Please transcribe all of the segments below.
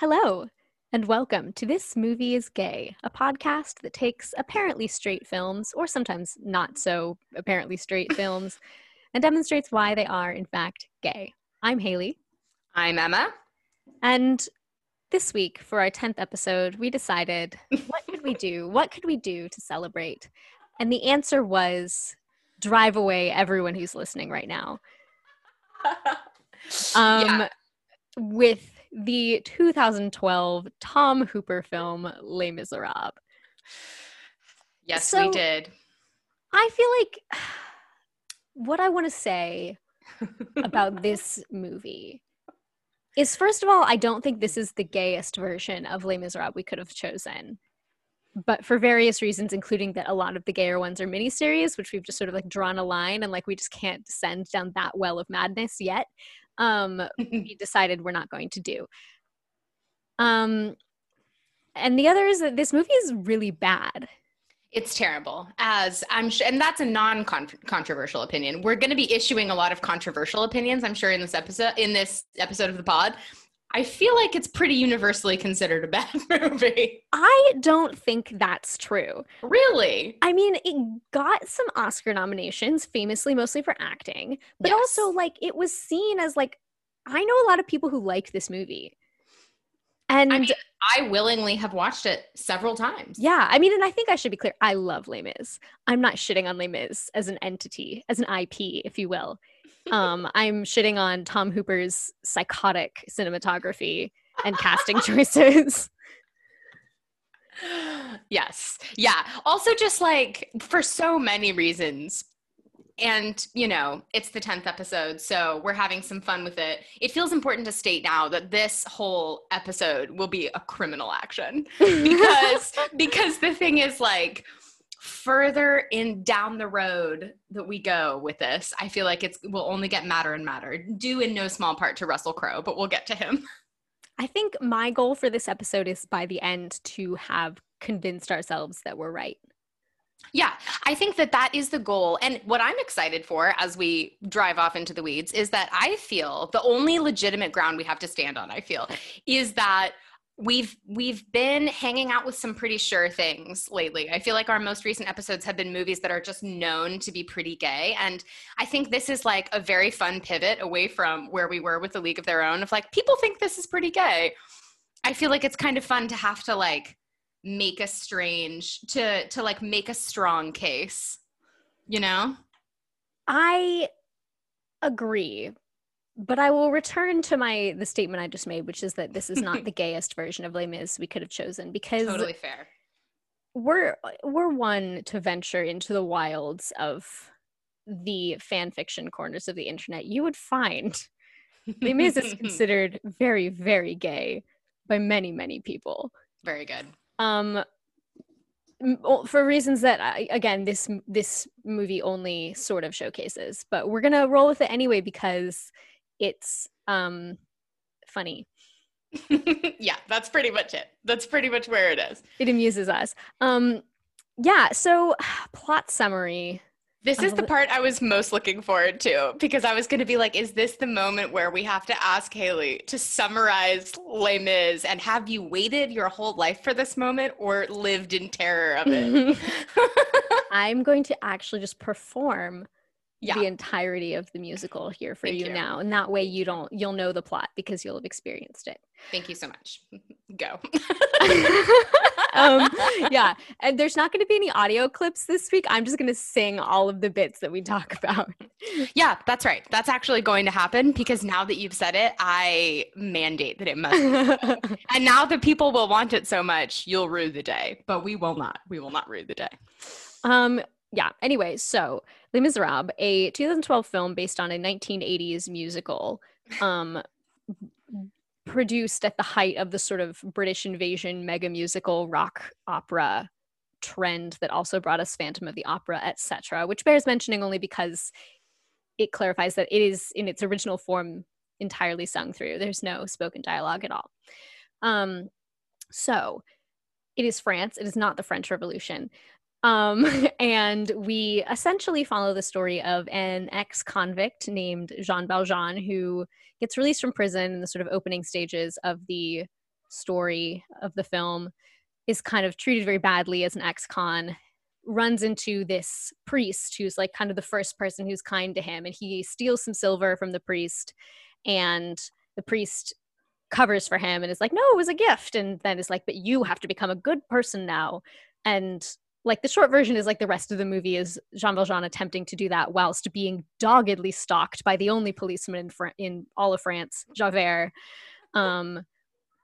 Hello, and welcome to This Movie is Gay, a podcast that takes apparently straight films, or sometimes not so apparently straight films, and demonstrates why they are, in fact, gay. I'm Hailey. I'm Emma. And this week, for our 10th episode, we decided what could we do? What could we do to celebrate? And the answer was drive away everyone who's listening right now. Um, Yeah. With the 2012 Tom Hooper film Les Miserables. Yes, So- we did. I feel like what I want to say about this movie is first of all, I don't think this is the gayest version of Les Miserables we could have chosen. But for various reasons, including that a lot of the gayer ones are miniseries, which we've just sort of like drawn a line and like we just can't descend down that well of madness yet. Um, we decided we're not going to do. Um, and the other is that this movie is really bad. It's terrible. As I'm sure, and that's a non-controversial opinion. We're going to be issuing a lot of controversial opinions. I'm sure in this episode, in this episode of the pod, I feel like it's pretty universally considered a bad movie. I don't think that's true. Really? I mean, it got some Oscar nominations, famously mostly for acting, but Yes. also like it was seen as like I know a lot of people who like this movie. And I mean, I willingly have watched it several times. yeah, I mean, and I think I should be clear. I love Les Mis. I'm not shitting on Les Mis as an entity, as an IP, if you will. Um, I'm shitting on Tom Hooper's psychotic cinematography and casting choices. yes. Yeah. Also, just like for so many reasons. And, you know, it's the 10th episode, so we're having some fun with it. It feels important to state now that this whole episode will be a criminal action because because the thing is like further in down the road that we go with this, I feel like it's will only get madder and madder, due in no small part to Russell Crowe, but we'll get to him. I think my goal for this episode is by the end to have convinced ourselves that we're right. Yeah, I think that that is the goal. And what I'm excited for as we drive off into the weeds is that I feel the only legitimate ground we have to stand on, I feel, is that we've we've been hanging out with some pretty sure things lately. I feel like our most recent episodes have been movies that are just known to be pretty gay and I think this is like a very fun pivot away from where we were with the League of Their Own of like people think this is pretty gay. I feel like it's kind of fun to have to like make a strange to to like make a strong case you know I agree, but I will return to my the statement I just made, which is that this is not the gayest version of Les Mis we could have chosen because totally fair we're we're one to venture into the wilds of the fan fiction corners of the internet. You would find Les Mis is considered very very gay by many many people. very good um for reasons that I, again this this movie only sort of showcases but we're gonna roll with it anyway because it's um funny. Yeah that's pretty much it. That's pretty much where it is. It amuses us. Um yeah so plot summary. This is Oh, the part i was most looking forward to because i was going to be like is this the moment where we have to ask hailey to summarize les mis and have you waited your whole life for this moment or lived in terror of it? I'm going to actually just perform yeah the entirety of the musical here for you, you. now and that way you don't you'll know the plot because you'll have experienced it thank you so much go um, yeah, and there's not going to be any audio clips this week. I'm just going to sing all of the bits that we talk about. Yeah, that's right. That's actually going to happen because now that you've said it, I mandate that it must. and now that people will want it so much, you'll rue the day. But we will not. We will not rue the day. um, yeah. Anyway, so Les Miserables, a 2012 film based on a 1980s musical, um, produced at the height of the sort of British invasion mega musical rock opera trend that also brought us Phantom of the Opera, etc., which bears mentioning only because it clarifies that it is in its original form entirely sung through. There's no spoken dialogue at all. Um, so it is France. It is not the French Revolution. Um, and we essentially follow the story of an ex convict named Jean Valjean who gets released from prison in the sort of opening stages of the story of the film, is kind of treated very badly as an ex-con runs into this priest who's like kind of the first person who's kind to him and he steals some silver from the priest and the priest covers for him and is like no it was a gift and then is like but you have to become a good person now and like the short version is like the rest of the movie is Jean Valjean attempting to do that whilst being doggedly stalked by the only policeman in, in all of France, Javert, um,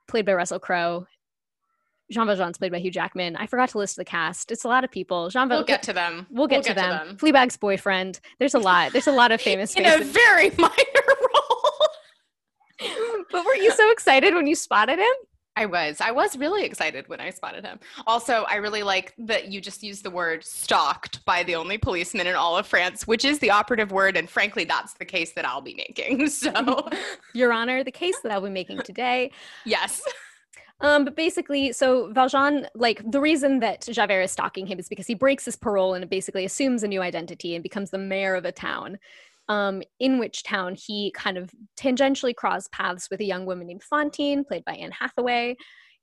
played by Russell Crowe. Jean Valjean's played by Hugh Jackman. I forgot to list the cast. It's a lot of people. Jean Valjean. We'll get to them. We'll get, to, them. Fleabag's boyfriend. There's a lot. There's a lot of famous In a very minor role. but were you so excited when you spotted him? I was. I was really excited when I spotted him. Also, I really like that you just used the word stalked by the only policeman in all of France, which is the operative word. And frankly, that's the case that I'll be making. So, Your Honor, the case that I'll be making today. yes. Um, but basically, so Valjean, like the reason that Javert is stalking him is because he breaks his parole and basically assumes a new identity and becomes the mayor of a town. Um, in which town he kind of tangentially crossed paths with a young woman named Fantine, played by Anne Hathaway,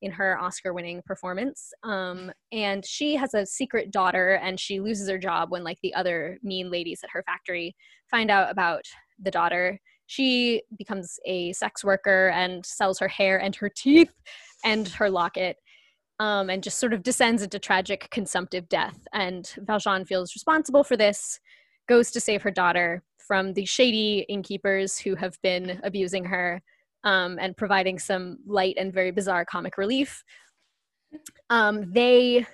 in her Oscar-winning performance. Um, and she has a secret daughter, and she loses her job when like the other mean ladies at her factory find out about the daughter. She becomes a sex worker and sells her hair and her teeth and her locket um, and just sort of descends into tragic consumptive death. And Valjean feels responsible for this, goes to save her daughter from the shady innkeepers who have been abusing her um, and providing some light and very bizarre comic relief. Um, they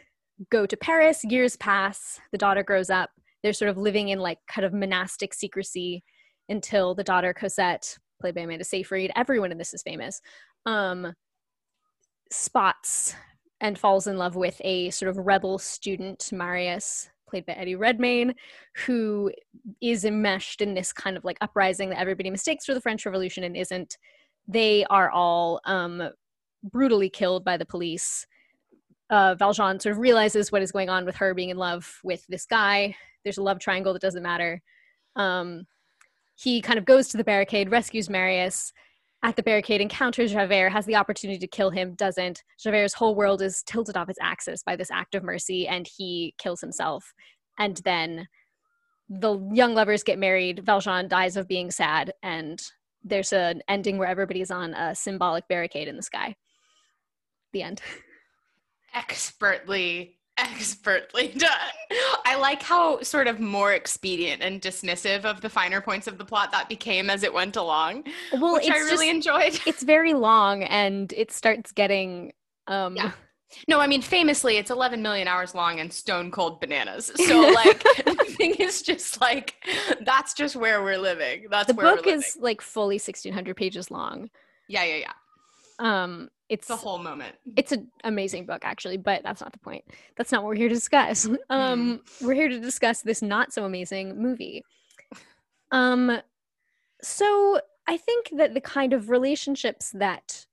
go to Paris, years pass, the daughter grows up. They're sort of living in like kind of monastic secrecy until the daughter Cosette, played by Amanda Seyfried, everyone in this is famous, um, spots and falls in love with a sort of rebel student, Marius, played by Eddie Redmayne, who is enmeshed in this kind of like uprising that everybody mistakes for the French Revolution and isn't. They are all um, brutally killed by the police. Uh, Valjean sort of realizes what is going on with her being in love with this guy. There's a love triangle that doesn't matter. Um, he kind of goes to the barricade, rescues Marius, at the barricade encounters Javert, has the opportunity to kill him, doesn't. Javert's whole world is tilted off its axis by this act of mercy, and he kills himself. And then the young lovers get married. Valjean dies of being sad, and there's an ending where everybody's on a symbolic barricade in the sky. The end. Expertly, expertly done. I like how sort of more expedient and dismissive of the finer points of the plot that became as it went along, Well, which it's I really just, enjoyed. it's very long, and it starts getting um, Yeah. No, I mean, famously, it's 11 million hours long and stone cold bananas. So, like, the thing is just like, that's just where we're living. That's the where book we're living. The book is like fully 1600 pages long. Yeah, yeah, yeah. Um, it's The whole moment. it's an amazing book actually but that's not the point that's not what we're here to discuss um we're here to discuss this not so amazing movie um so i think that the kind of relationships that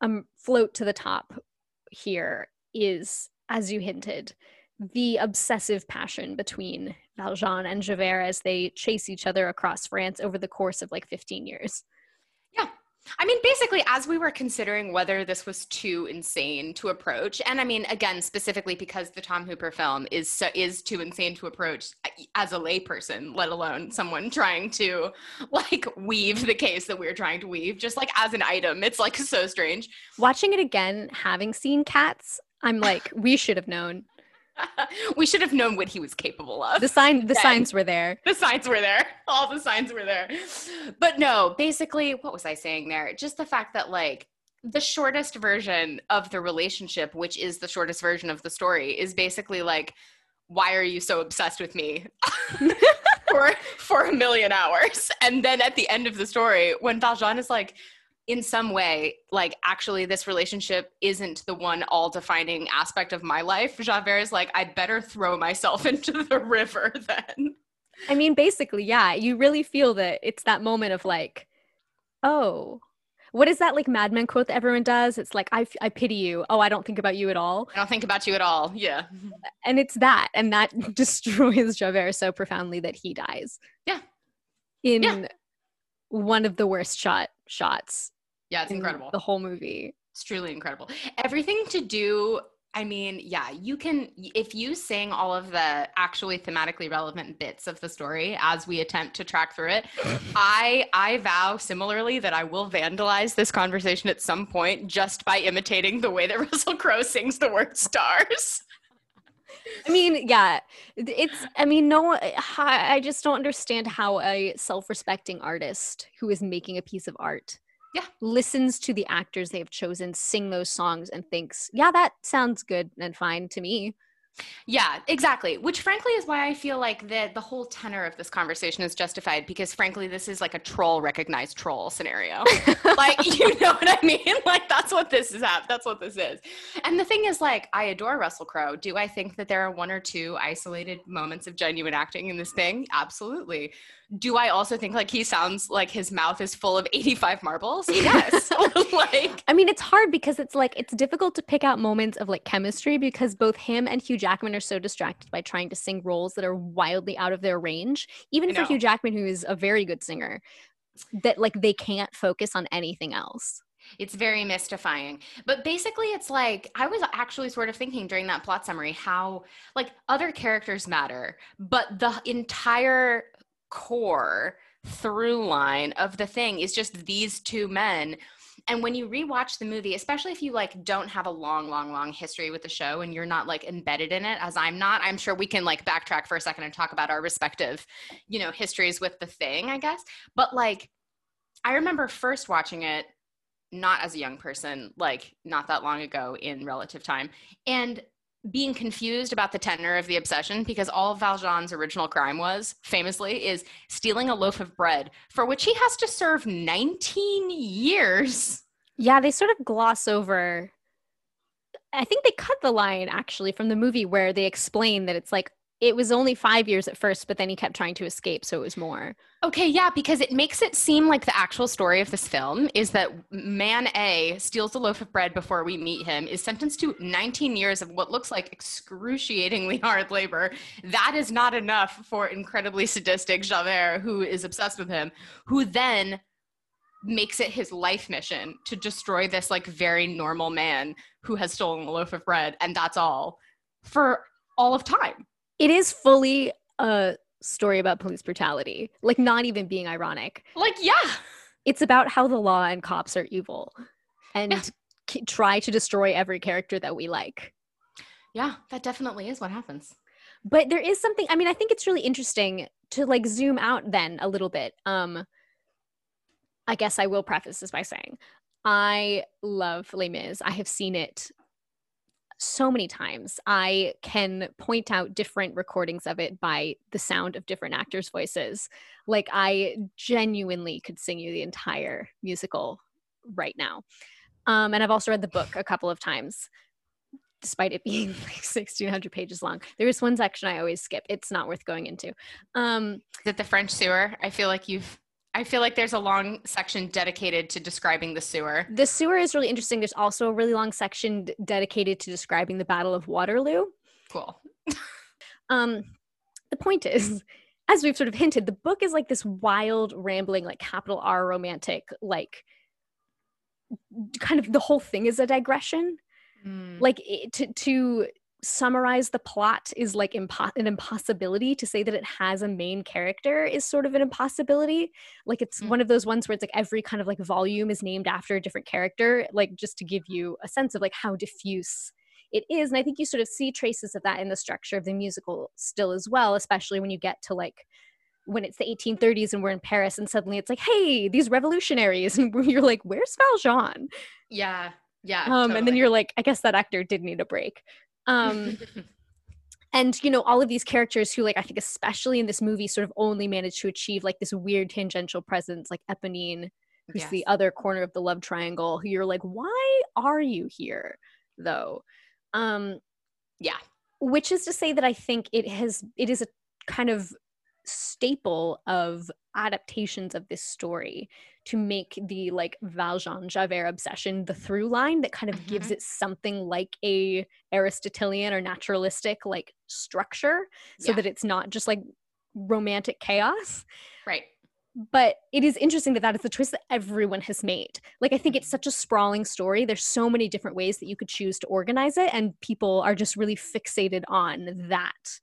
um float to the top here is as you hinted the obsessive passion between Valjean and Javert as they chase each other across France over the course of like 15 years. Yeah. I mean, basically, as we were considering whether this was too insane to approach, and I mean, again, specifically because the Tom Hooper film is so, is too insane to approach uh, as a layperson, let alone someone trying to like weave the case that we're trying to weave, just like as an item, it's like so strange. Watching it again, having seen Cats, I'm like, we should have known. we should have known what he was capable of. The sign, the Then. signs were there. the signs were there. All the signs were there. But no, basically, what was I saying there? Just the fact that, like, the shortest version of the relationship, which is the shortest version of the story, is basically like, why are you so obsessed with me? for for a million hours. And then at the end of the story, when Valjean is like, in some way, like actually this relationship isn't the one all defining aspect of my life. Javert is like, I'd better throw myself into the river then. I mean, basically, yeah, you really feel that it's that moment of like, oh, what is that like Mad Men quote that everyone does? It's like, I, I pity you. Oh, I don't think about you at all. I don't think about you at all. Yeah. And it's that. And that destroys Javert so profoundly that he dies. Yeah. In Yeah. One of the worst shot shots Yeah, it's in incredible. the whole movie. It's truly incredible. Everything to do I mean, yeah, you can if you sing all of the actually thematically relevant bits of the story as we attempt to track through it. I I vow similarly that I will vandalize this conversation at some point just by imitating the way that Russell Crowe sings the word stars. I mean, yeah, it's, I mean, no, I just don't understand how a self respecting artist who is making a piece of art yeah. listens to the actors they have chosen sing those songs and thinks yeah that sounds good and fine to me yeah, exactly. Which frankly is why I feel like the the whole tenor of this conversation is justified because frankly this is like a troll recognized troll scenario. like you know what I mean? Like that's what this is at. That's what this is. And the thing is like I adore Russell Crowe. Do I think that there are one or two isolated moments of genuine acting in this thing? Absolutely do I also think like he sounds like his mouth is full of 85 marbles? Yes. like I mean it's hard because it's like it's difficult to pick out moments of like chemistry because both him and Hugh Jackman are so distracted by trying to sing roles that are wildly out of their range. Even for Hugh Jackman who is a very good singer that like they can't focus on anything else. It's very mystifying. But basically, it's like I was actually sort of thinking during that plot summary how, like, other characters matter, but the entire core through line of the thing is just these two men. And when you rewatch the movie especially if you like don't have a long long long history with the show and you're not like embedded in it as i'm not i'm sure we can like backtrack for a second and talk about our respective you know histories with the thing i guess. But like i remember first watching it not as a young person like not that long ago in relative time. And being confused about the tenor of the obsession because all Valjean's original crime was, famously, is stealing a loaf of bread for which he has to serve 19 years. Yeah, they sort of gloss over. I think they cut the line actually from the movie where they explain that it's like, it was only five years at first, but then he kept trying to escape, so it was more. Okay, yeah, because it makes it seem like the actual story of this film is that man A steals a loaf of bread before we meet him, is sentenced to 19 years of what looks like excruciatingly hard labor. That is not enough for incredibly sadistic Javert, who is obsessed with him, who then makes it his life mission to destroy this like very normal man who has stolen a loaf of bread, and that's all for all of time it is fully a story about police brutality, like not even being ironic. Like, yeah. It's about how the law and cops are evil and yeah. c- try to destroy every character that we like. Yeah, that definitely is what happens. But there is something, I mean, I think it's really interesting to like zoom out then a little bit. Um I guess I will preface this by saying I love Les Mis. I have seen it so many times. I can point out different recordings of it by the sound of different actors' voices. Like, I genuinely could sing you the entire musical right now. Um, and I've also read the book a couple of times, despite it being like 1600 pages long. There is one section I always skip. It's not worth going into. Um, is it the French sewer? I feel like you've I feel like there's a long section dedicated to describing the sewer. The sewer is really interesting. There's also a really long section d- dedicated to describing the Battle of Waterloo. Cool. um, the point is, as we've sort of hinted, the book is like this wild, rambling, like capital R romantic, like kind of the whole thing is a digression. Mm. Like it, to to summarize the plot is like impo- an impossibility to say that it has a main character is sort of an impossibility like it's mm-hmm. one of those ones where it's like every kind of like volume is named after a different character like just to give you a sense of like how diffuse it is and i think you sort of see traces of that in the structure of the musical still as well especially when you get to like when it's the 1830s and we're in Paris and suddenly it's like, hey, these revolutionaries. And you're like, where's Valjean? Yeah. Yeah. Um, totally. And then you're like, I guess that actor did need a break. Um, and you know all of these characters who like i think especially in this movie sort of only managed to achieve like this weird tangential presence like eponine who's yes. the other corner of the love triangle who you're like why are you here though um yeah which is to say that i think it has it is a kind of staple of adaptations of this story to make the like Valjean Javert obsession the through line that kind of mm-hmm. gives it something like a Aristotelian or naturalistic like structure so yeah. that it's not just like romantic chaos. Right. but it is interesting that that is the twist that everyone has made. Like I think it's such a sprawling story. There's so many different ways that you could choose to organize it and people are just really fixated on that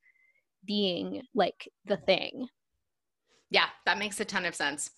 being like the thing. Yeah, that makes a ton of sense.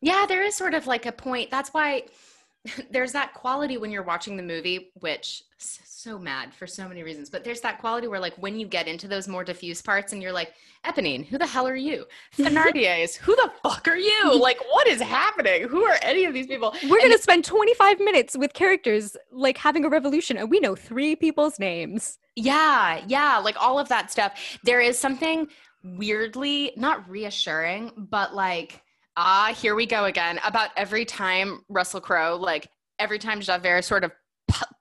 Yeah, there is sort of like a point. That's why there's that quality when you're watching the movie, which so mad for so many reasons, but there's that quality where like when you get into those more diffuse parts and you're like, Eponine, who the hell are you? Thenardier's, who the fuck are you? Like, what is happening? Who are any of these people? We're and gonna spend 25 minutes with characters like having a revolution, and we know three people's names. Yeah, yeah, like all of that stuff. There is something weirdly not reassuring, but like ah, here we go again. About every time Russell Crowe, like every time Javert sort of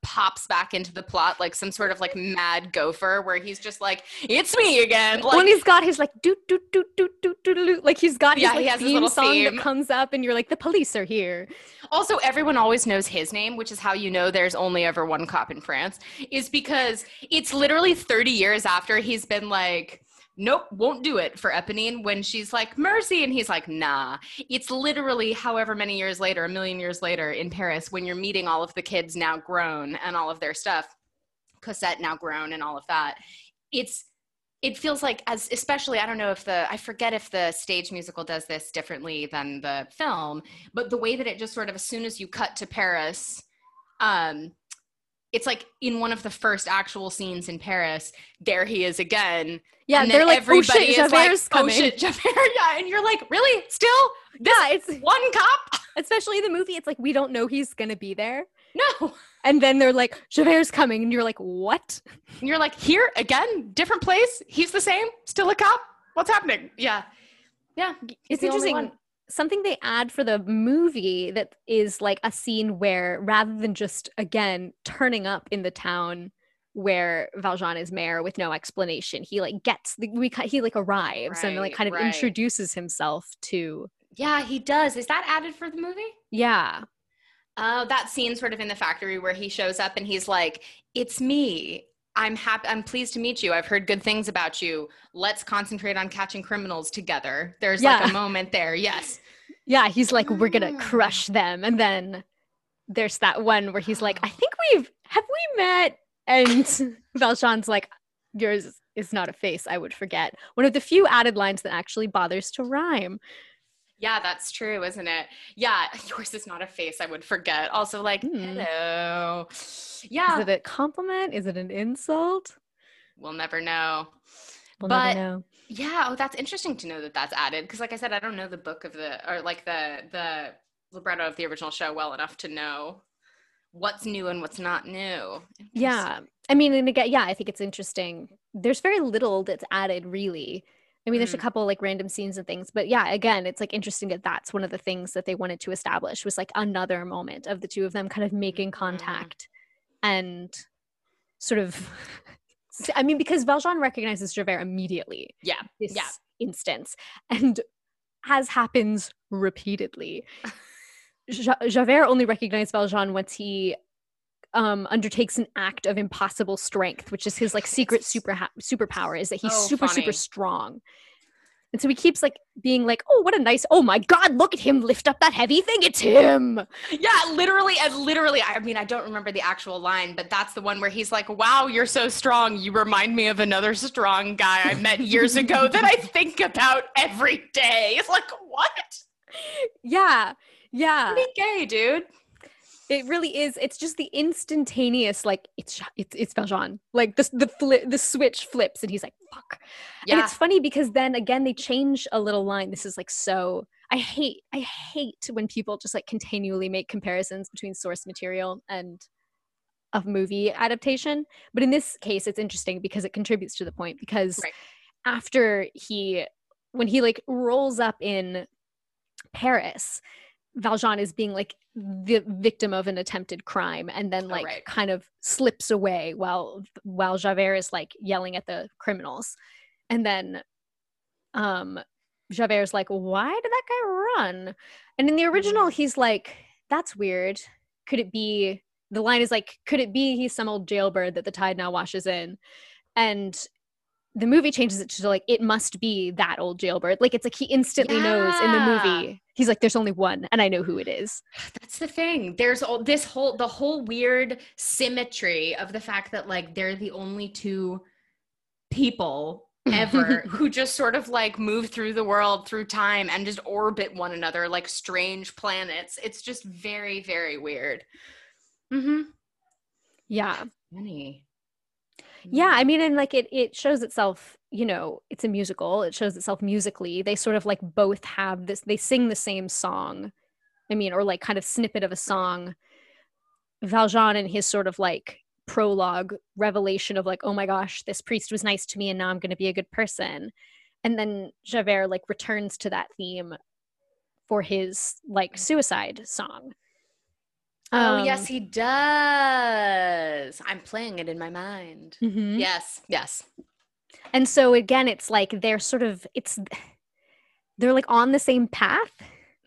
pops back into the plot, like some sort of like mad gopher, where he's just like, "It's me again." Like, when he's got his like do do do do do do do, like he's got his Yeah, like he has his little song theme. that comes up, and you're like, the police are here. Also, everyone always knows his name, which is how you know there's only ever one cop in France, is because it's literally 30 years after he's been like, nope, won't do it for Eponine when she's like, mercy. And he's like, nah. It's literally however many years later, a million years later in Paris, when you're meeting all of the kids now grown and all of their stuff, Cosette now grown and all of that. It's, it feels like as especially i don't know if the i forget if the stage musical does this differently than the film but the way that it just sort of as soon as you cut to paris um it's like in one of the first actual scenes in paris there he is again. Yeah, and they're like, oh everybody oh, shit, is Javert's like, coming. oh shit javert yeah and you're like really? Still? Yeah, it's one cop? Especially in the movie. It's like we don't know he's gonna be there, no. And then they're like, Javert's coming, and you're like, what? and you're like here again? Different place? He's the same? Still a cop? What's happening? Yeah. Yeah. It's interesting. Something they add for the movie that is like a scene where rather than just again turning up in the town where Valjean is mayor with no explanation, he like gets the we he like arrives and like kind of right. introduces himself to yeah he does is that added for the movie yeah Oh, that scene sort of in the factory where he shows up and he's like, "It's me. I'm happy. I'm pleased to meet you. I've heard good things about you. Let's concentrate on catching criminals together." There's like a moment there. Yes. yeah he's like we're gonna Ah. crush them and then there's that one where he's like I think we've have we met and Valjean's like yours is not a face I would forget one of the few added lines that actually bothers to rhyme Yeah, that's true, isn't it? Yeah, yours is not a face I would forget. Also, like, Hmm. hello. Yeah. Is it a compliment is it an insult we'll never know. we'll But- never know Yeah, oh, that's interesting to know that that's added because, like I said, I don't know the book of the or like the the libretto of the original show well enough to know what's new and what's not new. Yeah. I mean, and again, yeah, I think it's interesting. There's very little that's added, really. I mean, there's a Mhm. couple like random scenes and things, but yeah, again, it's like interesting that that's one of the things that they wanted to establish was like another moment of the two of them kind of making Mhm. contact and sort of. I mean, because Valjean recognizes Javert immediately Yeah, this yeah. instance, and as happens repeatedly, Ja- Javert only recognized Valjean once he um, undertakes an act of impossible strength, which is his like secret super ha- superpower is that he's so super funny. super strong. And so he keeps like being like, "Oh, what a nice! Oh my God, look at him lift up that heavy thing! It's him!" Yeah, literally, and literally, I mean, I don't remember the actual line, but that's the one where he's like, Wow, you're so strong. You remind me of another strong guy I met years ago that I think about every day. It's like, What? Yeah, yeah. Pretty gay, dude. It really is. It's just the instantaneous, like it's it's it's Valjean. Like the the flip, the switch flips, and he's like, "Fuck." And Yeah. it's funny because then again they change a little line. This is like so. I hate I hate when people just like continually make comparisons between source material and a movie adaptation. But in this case, it's interesting because it contributes to the point. Because Right. after he, when he like rolls up in Paris, Valjean is being like the victim of an attempted crime and then Oh, like right. kind of slips away while while Javert is like yelling at the criminals. And then um Javert's like, why did that guy run? And in the original, Mhm. he's like, that's weird. Could it be the line is like, could it be he's some old jailbird that the tide now washes in? And the movie changes it to like it must be that old jailbird. Like it's like he instantly knows in the movie. He's like, there's only one, and I know who it is. That's the thing. There's all this whole the whole weird symmetry of the fact that like they're the only two people ever who just sort of like move through the world through time and just orbit one another like strange planets. It's just very very weird. Mhm. Yeah. Funny. Yeah, I mean, and like it, it shows itself. You know, it's a musical. It shows itself musically. They sort of like both have this. They sing the same song. I mean, or like kind of snippet of a song. Valjean and his sort of like prologue revelation of like, oh my gosh, this priest was nice to me, and now I'm going to be a good person. And then Javert like returns to that theme for his like suicide song. Oh Um, yes, he does. I'm playing it in my mind. mhm. Yes, yes. And so again, it's like they're sort of it's they're like on the same path,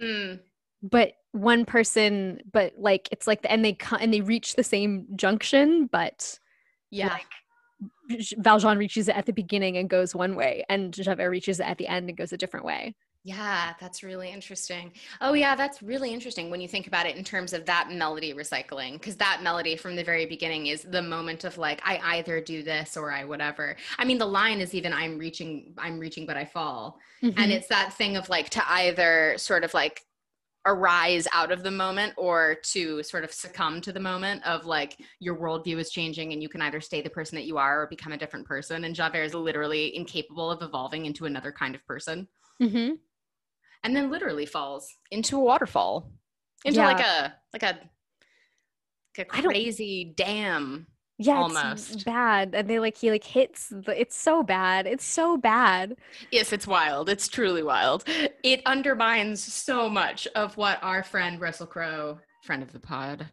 Mm. but one person, but like it's like and they and they reach the same junction, but Yeah. like Valjean reaches it at the beginning and goes one way, and Javert reaches it at the end and goes a different way. Yeah, that's really interesting. Oh, yeah, that's really interesting when you think about it in terms of that melody recycling, because that melody from the very beginning is the moment of like, I either do this or I whatever. I mean, the line is even, I'm reaching, I'm reaching, but I fall. And Mhm. it's that thing of like to either sort of like arise out of the moment or to sort of succumb to the moment of like your worldview is changing and you can either stay the person that you are or become a different person. And Javert is literally incapable of evolving into another kind of person Mhm. And then literally falls into a waterfall into Yeah. like a like a like a crazy dam yeah, it's Almost. bad, and they like he like hits. The, it's so bad. It's so bad. yes it's wild it's truly wild it undermines so much of what our friend russell crowe friend of the pod.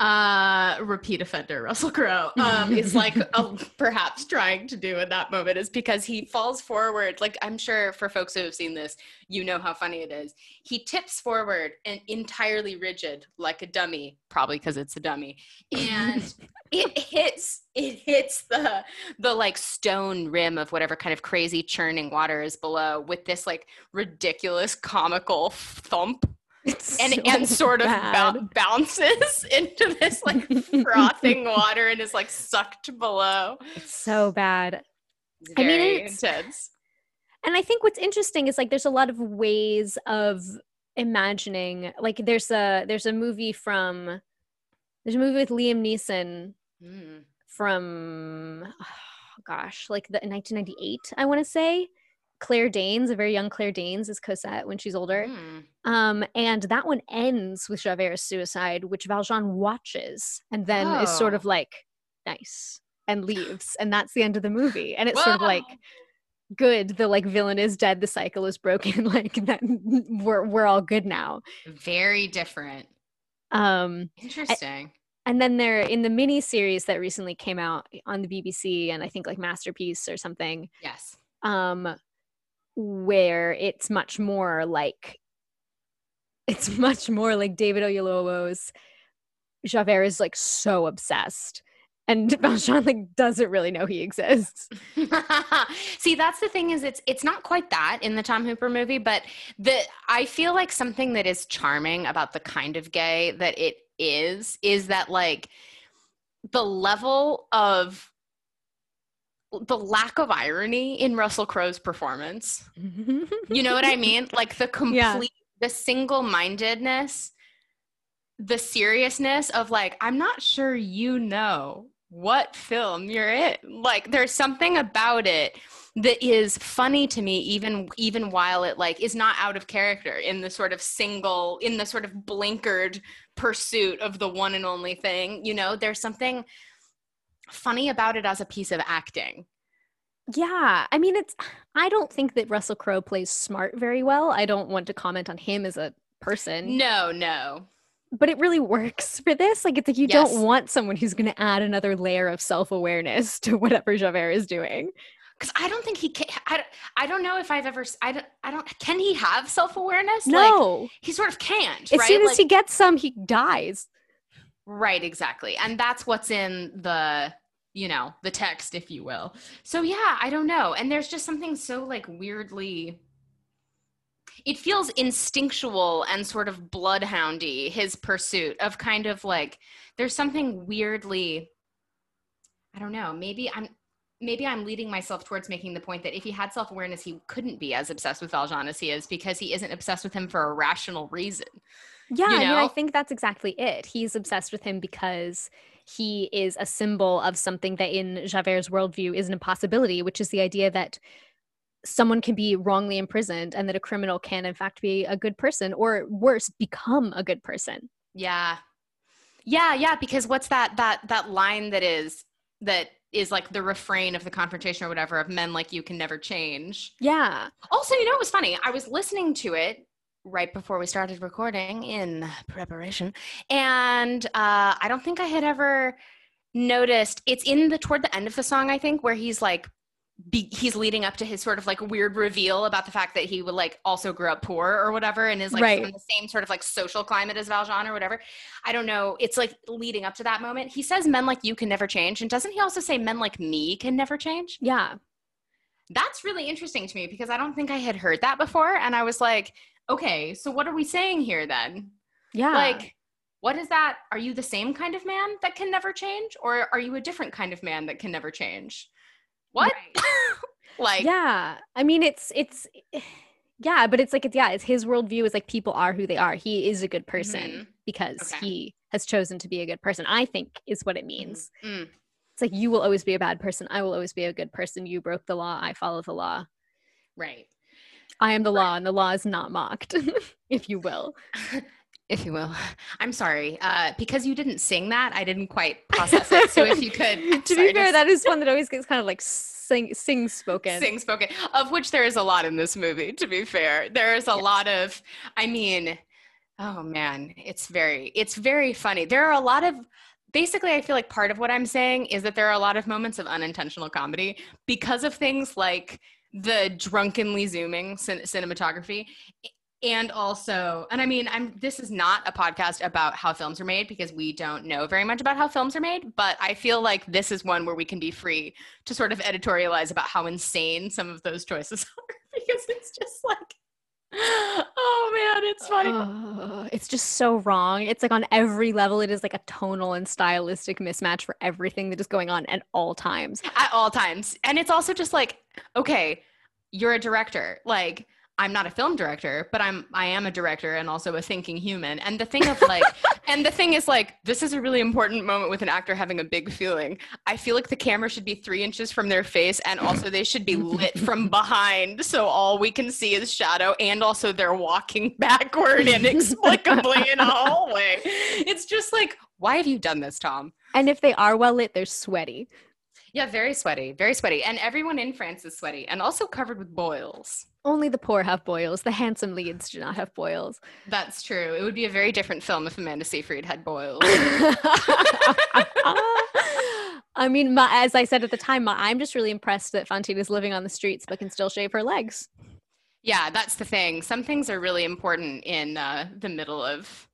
Uh repeat offender russell crowe. Um is like uh, perhaps trying to do in that moment is because he falls forward. Like i'm sure for folks who have seen this you know how funny it is. He tips forward and entirely rigid like a dummy probably because it's a dummy and it hits it hits the the like stone rim of whatever kind of crazy churning water is below with this like ridiculous comical thump It's and so and sort of bad. bounces into this like frothing water and is like sucked below It's so bad. it's I mean, it's- intense And I think what's interesting is like there's a lot of ways of imagining like there's a there's a movie from there's a movie with Liam Neeson Mm. from oh, gosh, like the 1998, I want to say. Claire Danes, a very young Claire Danes is Cosette when she's older. Mm. Um, and that one ends with Javert's suicide, which Valjean watches and then is sort of Oh. like nice and leaves. And that's the end of the movie. And it's sort of like good the like villain is dead the cycle is broken like that we're we're all good now very different um interesting and then there in the mini series that recently came out on the BBC and I think like Masterpiece or something yes um where it's much more like it's much more like David Oyelowo's Javert is like so obsessed and Valjean like doesn't really know he exists. See, that's the thing is it's it's not quite that in the Tom Hooper movie, but the I feel like something that is charming about the kind of gay that it is is that like the level of the lack of irony in Russell Crowe's performance. You know what I mean? Like the complete Yeah. the single-mindedness, the seriousness of like I'm not sure you know what film you're in. Like there's something about it that is funny to me even even while it like is not out of character in the sort of single in the sort of blinkered pursuit of the one and only thing. You know, there's something funny about it as a piece of acting. Yeah, I mean it's I don't think that Russell Crowe plays smart very well. I don't want to comment on him as a person. No, no. But it really works for this. Like it's like you Yes. don't want someone who's going to add another layer of self-awareness to whatever Javert is doing. because I don't think he can. I, don't- I don't know if I've ever. I don't. I don't. Can he have self awareness? Like, No. he sort of can't. as right? soon as Like- he gets some, he dies. Right, exactly, and that's what's in the you know, the text, if you will. So yeah, I don't know. And there's just something so like weirdly it feels instinctual and sort of bloodhoundy his pursuit of kind of like there's something weirdly i don't know maybe i'm maybe i'm leading myself towards making the point that if he had self-awareness he couldn't be as obsessed with valjean as he is because he isn't obsessed with him for a rational reason yeah you know? I, mean, I think that's exactly it he's obsessed with him because he is a symbol of something that in javert's worldview is an impossibility which is the idea that someone can be wrongly imprisoned and that a criminal can in fact be a good person or worse become a good person. Yeah. Yeah yeah because what's that that that line that is that is like the refrain of the confrontation or whatever of men like you can never change? Yeah. Also you know it was funny? I was listening to it right before we started recording in preparation and uh i don't think i had ever noticed it's in the toward the end of the song i think where he's like be, he's leading up to his sort of like weird reveal about the fact that he would like also grow up poor or whatever and is like right. from the same sort of like social climate as Valjean or whatever. I don't know. It's like leading up to that moment. He says men like you can never change. And doesn't he also say men like me can never change? Yeah. That's really interesting to me because I don't think I had heard that before. And I was like, okay, so what are we saying here then? Yeah. Like, what is that? Are you the same kind of man that can never change? Or are you a different kind of man that can never change? what right. like yeah i mean it's it's yeah but it's like it's yeah it's his worldview is like people are who they are he is a good person mm-hmm. because okay. he has chosen to be a good person i think is what it means mm-hmm. it's like you will always be a bad person i will always be a good person you broke the law i follow the law right i am the law and the law is not mocked if you will if you will. I'm sorry. Uh, because you didn't sing that, I didn't quite process it. So if you could. to sorry, be fair, just... that is one that always gets kind of like sing sing spoken. Sing spoken. Of which there is a lot in this movie, to be fair. There is a yes. lot of I mean, oh man, it's very it's very funny. There are a lot of basically i feel like part of what i'm saying is that there are a lot of moments of unintentional comedy because of things like the drunkenly zooming cin- cinematography. And also and i mean i'm this is not a podcast about how films are made because we don't know very much about how films are made but i feel like this is one where we can be free to sort of editorialize about how insane some of those choices are because it's just like oh man it's funny. Uh, it's just so wrong. It's like on every level it is like a tonal and stylistic mismatch for everything that is going on at all times. At all times. And it's also just like okay you're a director. Like I'm not a film director, but I'm I am a director and also a thinking human. And the thing of like and the thing is like this is a really important moment with an actor having a big feeling. I feel like the camera should be three inches from their face and also they should be lit from behind. So all we can see is shadow and also they're walking backward inexplicably in a hallway. It's just like, why have you done this, Tom? And if they are well lit, they're sweaty. Yeah, very sweaty, very sweaty. And everyone in France is sweaty and also covered with boils. Only the poor have boils. The handsome leads do not have boils. That's true. It would be a very different film if Amanda Seyfried had boils. I mean, my, as I said at the time, my, I'm just really impressed that Fantine is living on the streets but can still shave her legs. Yeah, that's the thing. Some things are really important in uh, the middle of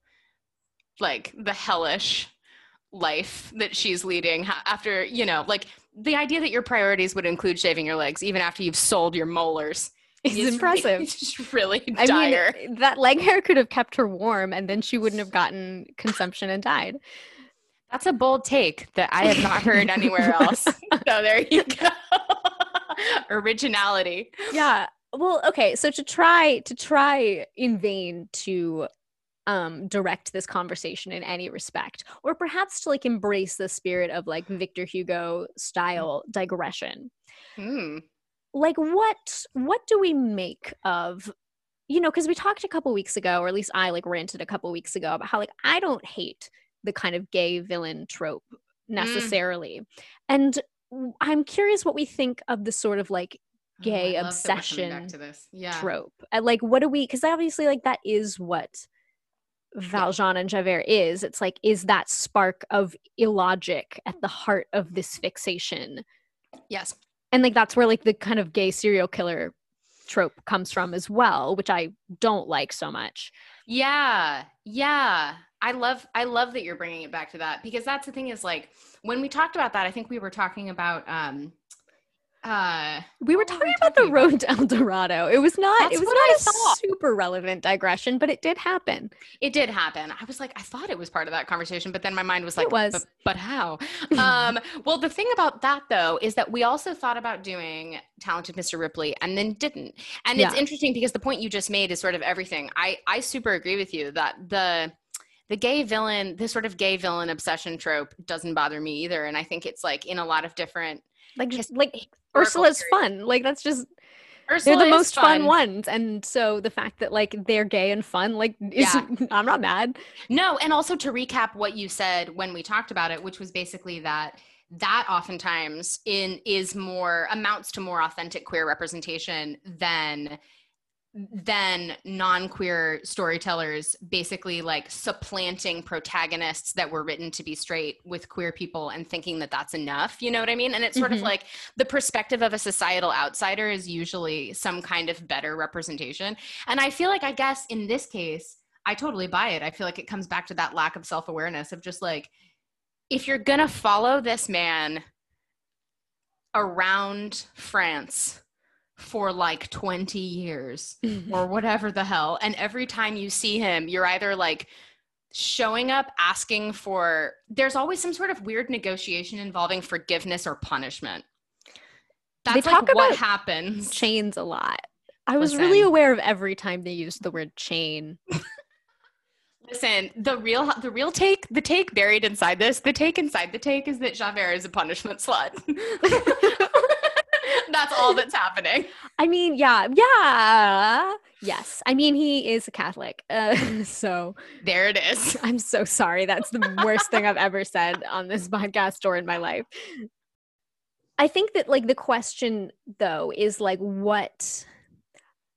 like the hellish life that she's leading after, you know, like the idea that your priorities would include shaving your legs even after you've sold your molars it's impressive. It's just really I dire. Mean, that leg hair could have kept her warm and then she wouldn't have gotten consumption and died. That's a bold take that I have not heard anywhere else. so there you go. Originality. Yeah. Well, okay. So to try to try in vain to um direct this conversation in any respect or perhaps to like embrace the spirit of like Victor Hugo style digression. Hmm like what what do we make of you know because we talked a couple weeks ago or at least i like ranted a couple weeks ago about how like i don't hate the kind of gay villain trope mm. necessarily mm. and i'm curious what we think of the sort of like oh, gay oh, obsession yeah. trope and like what do we because obviously like that is what Valjean and Javert is. It's like, is that spark of illogic at the heart of this fixation? Yes and like that's where like the kind of gay serial killer trope comes from as well which i don't like so much yeah yeah I love I love that you're bringing it back to that because that's the thing is like when we talked about that I think we were talking about um uh we were talking we about the road to El Dorado. It was not That's it was not I a thought. super relevant digression, but it did happen. It did happen. I was like, I thought it was part of that conversation, but then my mind was like, It was. But, but how? um, well, the thing about that though is that we also thought about doing Talented Mr. Ripley and then didn't. And it's Yeah. interesting because the point you just made is sort of everything. I I super agree with you that the the gay villain, this sort of gay villain obsession trope doesn't bother me either. And I think it's like in a lot of different Like just like Ursula's fun. Like that's just Ursula they're the most fun. ones. And so the fact that like they're gay and fun, like is Yeah. I'm not mad. No, and also to recap what you said when we talked about it, which was basically that that oftentimes in is more amounts to more authentic queer representation than than non-queer storytellers basically like supplanting protagonists that were written to be straight with queer people and thinking that that's enough you know what i mean and it's sort of Mhm. like the perspective of a societal outsider is usually some kind of better representation and i feel like i guess in this case I totally buy it. I feel like it comes back to that lack of self awareness of just like, if you're gonna follow this man around France for like 20 years mm-hmm. or whatever the hell, and every time you see him, you're either like showing up asking for, there's always some sort of weird negotiation involving forgiveness or punishment. That's talk like what happens. chains a lot. I was really aware of every time they used the word chain. Listen, the real the real take, the take buried inside this, the take inside the take is that Javert is a punishment slut. that's all that's happening. I mean, yeah, yeah, yes. I mean, he is a Catholic, uh, so There it is. I'm so sorry. That's the worst thing I've ever said on this podcast or in my life. I think that like the question though is like what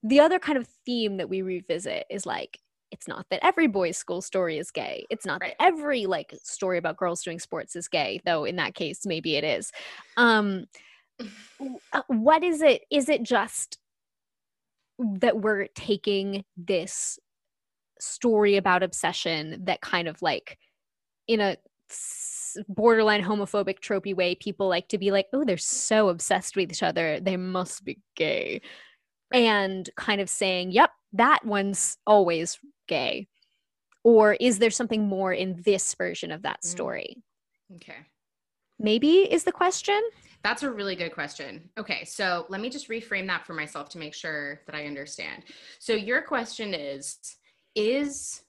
the other kind of theme that we revisit is like it's not that every boys school story is gay. It's not Right. that every like story about girls doing sports is gay, though in that case maybe it is. Um what is it? Is it just that we're taking this story about obsession that kind of like in a borderline homophobic tropey way people like to be like oh they're so obsessed with each other they must be gay and kind of saying yep that one's always gay or is there something more in this version of that Mm. story Okay. maybe is the question That's a really good question. Okay, so let me just reframe that for myself to make sure that I understand. So your question is is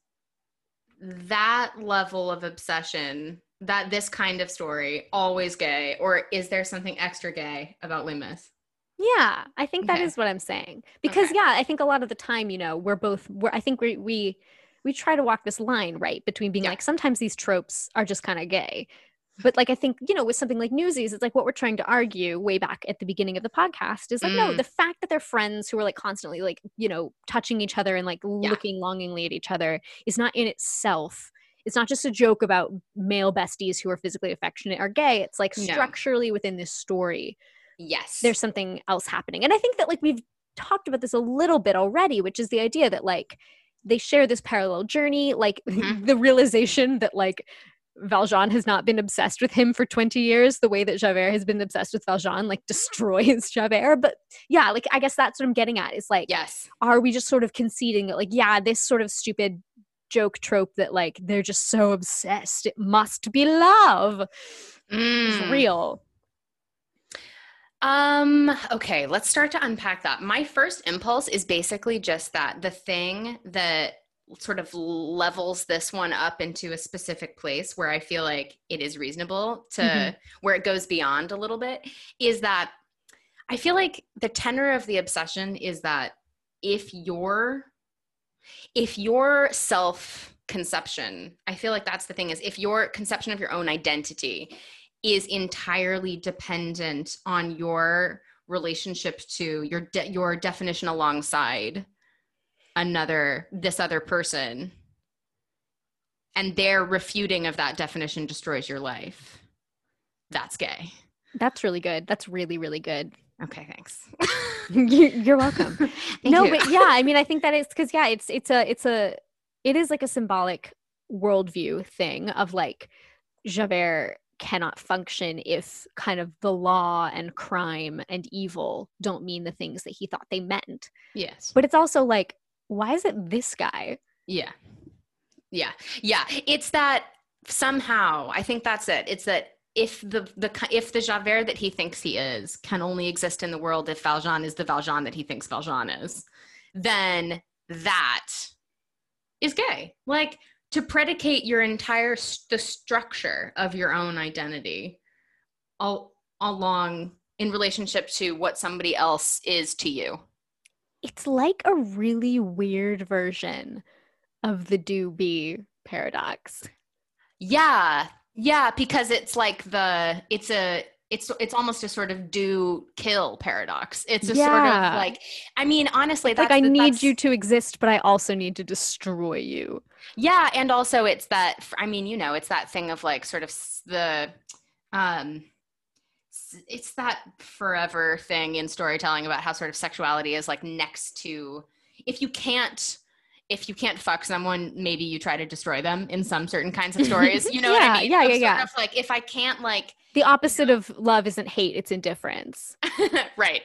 that level of obsession that this kind of story always gay or is there something extra gay about Les Mis? Yeah, I think that Okay. is what I'm saying. Because Okay. yeah, I think a lot of the time, you know, we're both we're I think we we we try to walk this line, right, between being Yeah. like sometimes these tropes are just kind of gay. But like I think, you know, with something like Newsies, it's like what we're trying to argue way back at the beginning of the podcast is like no, Mm. the fact that they're friends who are like constantly like, you know, touching each other and like Yeah. looking longingly at each other is not in itself it's not just a joke about male besties who are physically affectionate are gay. It's like No. structurally within this story, Yes. there's something else happening. And I think that like we've talked about this a little bit already, which is the idea that like they share this parallel journey, like Mhm. the realization that like Valjean has not been obsessed with him for 20 years the way that Javert has been obsessed with Valjean like destroys Javert but yeah like I guess that's what I'm getting at is like yes. are we just sort of conceding that like yeah this sort of stupid joke trope that like they're just so obsessed it must be love Mm. real Um, okay, let's start to unpack that. My first impulse is basically just that the thing that sort of levels this one up into a specific place where I feel like it is reasonable to Mhm. where it goes beyond a little bit is that I feel like the tenor of the obsession is that if your if your self conception, I feel like that's the thing is if your conception of your own identity is entirely dependent on your relationship to your de- your definition alongside another this other person. And their refuting of that definition destroys your life. That's gay. That's really good. That's really really good. Okay thanks. You- you're welcome. No you. but yeah i mean i think that is because yeah it's it's a it's a it is like a symbolic worldview thing of like Javert cannot function if kind of the law and crime and evil don't mean the things that he thought they meant. Yes. But it's also like, why is it this guy? Yeah. Yeah. Yeah. It's that somehow, I think that's it. It's that if the the if the Javert that he thinks he is can only exist in the world if Valjean is the Valjean that he thinks Valjean is, then that is gay. Like to predicate your entire the structure of your own identity all along in relationship to what somebody else is to you. It's like a really weird version of the do be paradox. Yeah. Yeah, because it's like the it's a it's it's almost a sort of do kill paradox. It's a yeah. sort of like I mean honestly like I need you to exist but I also need to destroy you. Yeah, and also it's that I mean, you know, it's that thing of like sort of the um it's that forever thing in storytelling about how sort of sexuality is like next to if you can't if you can't fuck someone, maybe you try to destroy them in some certain kinds of stories. You know yeah, what I mean? Yeah, yeah, yeah. like if I can't like the opposite of love isn't hate, it's indifference. right.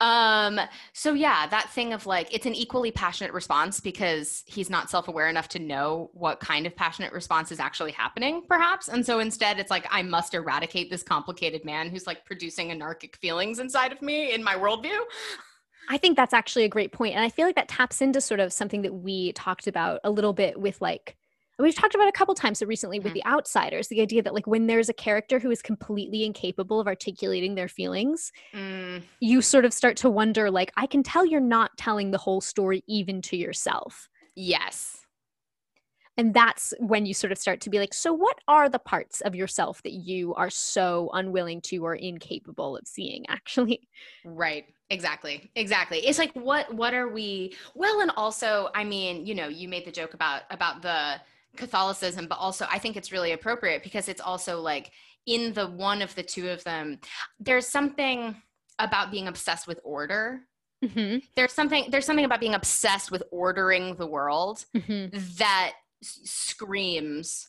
Um, so yeah, that thing of like it's an equally passionate response because he's not self-aware enough to know what kind of passionate response is actually happening, perhaps. And so instead it's like I must eradicate this complicated man who's like producing anarchic feelings inside of me in my worldview. I think that's actually a great point. And I feel like that taps into sort of something that we talked about a little bit with like we've talked about a couple times so recently with mm-hmm. the outsiders the idea that like when there's a character who is completely incapable of articulating their feelings mm. you sort of start to wonder like i can tell you're not telling the whole story even to yourself. Yes. And that's when you sort of start to be like so what are the parts of yourself that you are so unwilling to or incapable of seeing actually? Right. Exactly. Exactly. It's like what what are we well and also i mean you know you made the joke about about the catholicism but also i think it's really appropriate because it's also like in the one of the two of them there's something about being obsessed with order mm-hmm. there's something there's something about being obsessed with ordering the world mm-hmm. that screams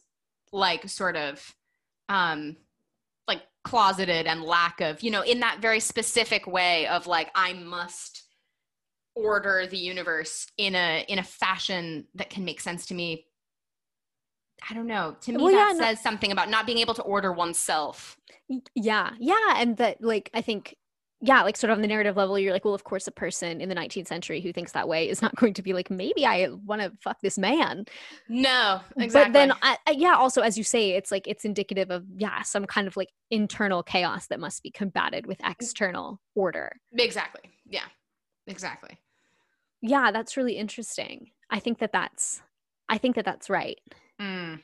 like sort of um like closeted and lack of you know in that very specific way of like i must order the universe in a in a fashion that can make sense to me i don't know to me well, that yeah, says no- something about not being able to order oneself yeah yeah and that like i think yeah, like sort of on the narrative level, you're like, well, of course, a person in the 19th century who thinks that way is not going to be like, maybe I want to fuck this man. No, exactly. But then, I, I, yeah, also as you say, it's like it's indicative of yeah, some kind of like internal chaos that must be combated with mm. external order. Exactly. Yeah. Exactly. Yeah, that's really interesting. I think that that's, I think that that's right. Mm.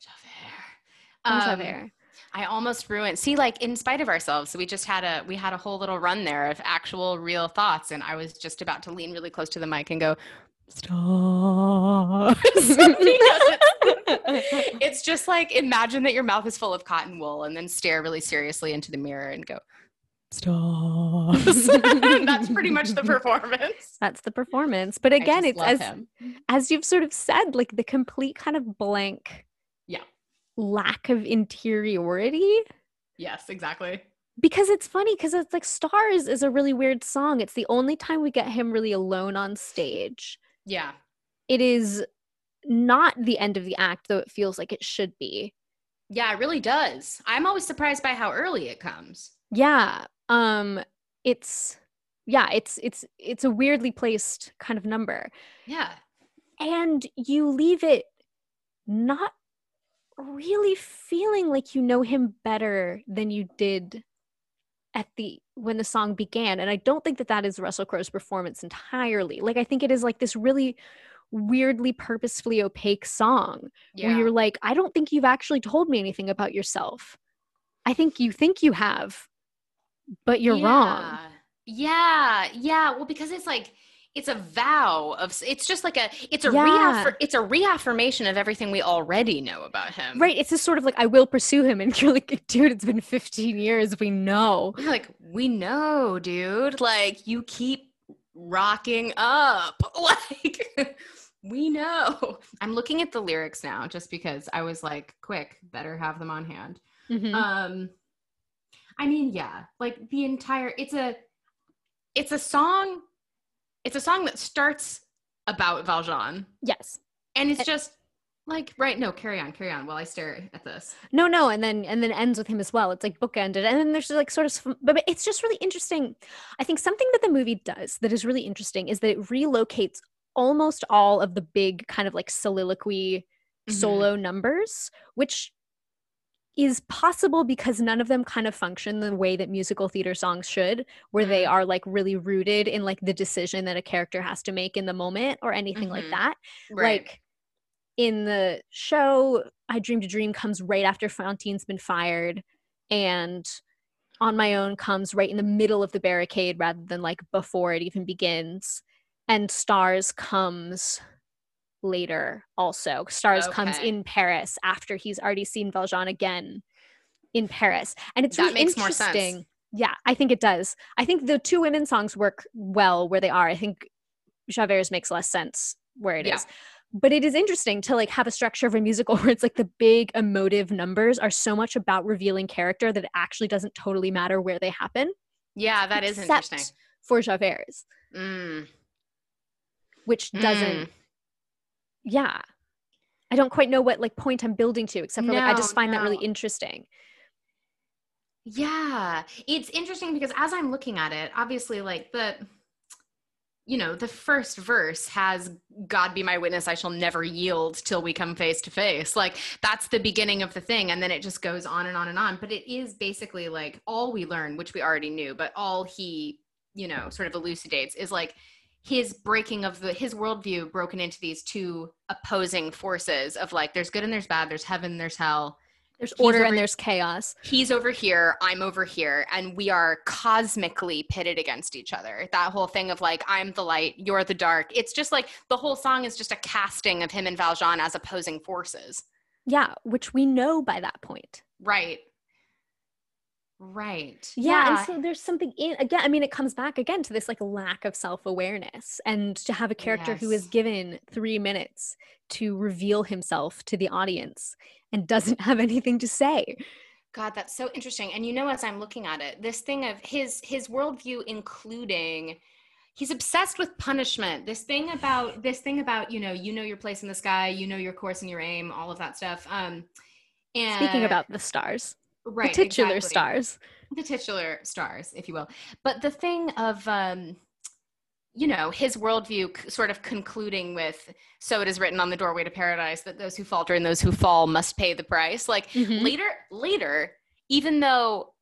Javert. Um, Javert. I almost ruined. See, like in spite of ourselves, we just had a we had a whole little run there of actual real thoughts, and I was just about to lean really close to the mic and go, "Stop." it's just like imagine that your mouth is full of cotton wool, and then stare really seriously into the mirror and go, "Stop." That's pretty much the performance. That's the performance. But again, it's as him. as you've sort of said, like the complete kind of blank yeah, lack of interiority. Yes, exactly. Because it's funny because it's like Stars is a really weird song. It's the only time we get him really alone on stage. Yeah. It is not the end of the act, though it feels like it should be. Yeah, it really does. I'm always surprised by how early it comes. Yeah. Um it's yeah, it's it's it's a weirdly placed kind of number. Yeah. And you leave it not really feeling like you know him better than you did at the when the song began and i don't think that that is russell crowe's performance entirely like i think it is like this really weirdly purposefully opaque song yeah. where you're like i don't think you've actually told me anything about yourself i think you think you have but you're yeah. wrong yeah yeah well because it's like it's a vow of it's just like a it's a yeah. reaffir- it's a reaffirmation of everything we already know about him right it's just sort of like i will pursue him and you're like dude it's been 15 years we know you're like we know dude like you keep rocking up like We know. I'm looking at the lyrics now just because I was like, quick, better have them on hand. Mhm. Um I mean, yeah, like the entire it's a it's a song it's a song that starts about Valjean yes. and it's just like right no, carry on, carry on while I stare at this. No, no, and then and then ends with him as well. It's like bookended, and then there's like sort of, but but it's just really interesting. I think something that the movie does that is really interesting is that it relocates almost all of the big kind of like soliloquy Mhm. solo numbers, which is possible because none of them kind of function the way that musical theater songs should, where they Mm. are like really rooted in like the decision that a character has to make in the moment or anything like Mhm. that Right. like in the show i dreamed a dream comes right after Fantine's been fired and on my own comes right in the middle of the barricade rather than like before it even begins and stars comes later also stars comes in paris after he's already seen valjean again in paris and it's That really makes more sense. yeah i think it does i think the two women songs work well where they are i think javert's makes less sense where it is, Yeah. but it is interesting to like have a structure of a musical where it's like the big emotive numbers are so much about revealing character that it actually doesn't totally matter where they happen Yeah, that is interesting. for javert's Mm. which doesn't Mm. Yeah i don't quite know what like point i'm building to except for like i just No, find that really interesting Yeah, it's interesting because as I'm looking at it, obviously, like the, you know, the first verse has God be my witness, I shall never yield till we come face to face. Like that's the beginning of the thing. And then it just goes on and on and on. But it is basically like all we learn, which we already knew, but all he, you know, sort of elucidates is like his breaking of the his worldview broken into these two opposing forces of like there's good and there's bad, there's heaven, there's hell there's He's order over- and there's chaos he's over here, I'm over here, and we are cosmically pitted against each other. That whole thing of like, I'm the light, you're the dark. It's just like the whole song is just a casting of him and Valjean as opposing forces. yeah which we know by that point Right. Right. yeah, and so there's something in again i mean it comes back again to this like lack of self-awareness and to have a character who is given three minutes to reveal himself to the audience and doesn't have anything to say God, that's so interesting. And you know, as I'm looking at it, this thing of his his worldview, including he's obsessed with punishment. This thing about this thing about you know, you know your place in the sky, you know your course and your aim, all of that stuff. Um, and speaking about the stars right, the titular exactly. stars the titular stars, if you will. But the thing of, um, you know, his worldview c- sort of concluding with, so it is written on the doorway to paradise that those who falter and those who fall must pay the price. Like Mhm. later, later, even though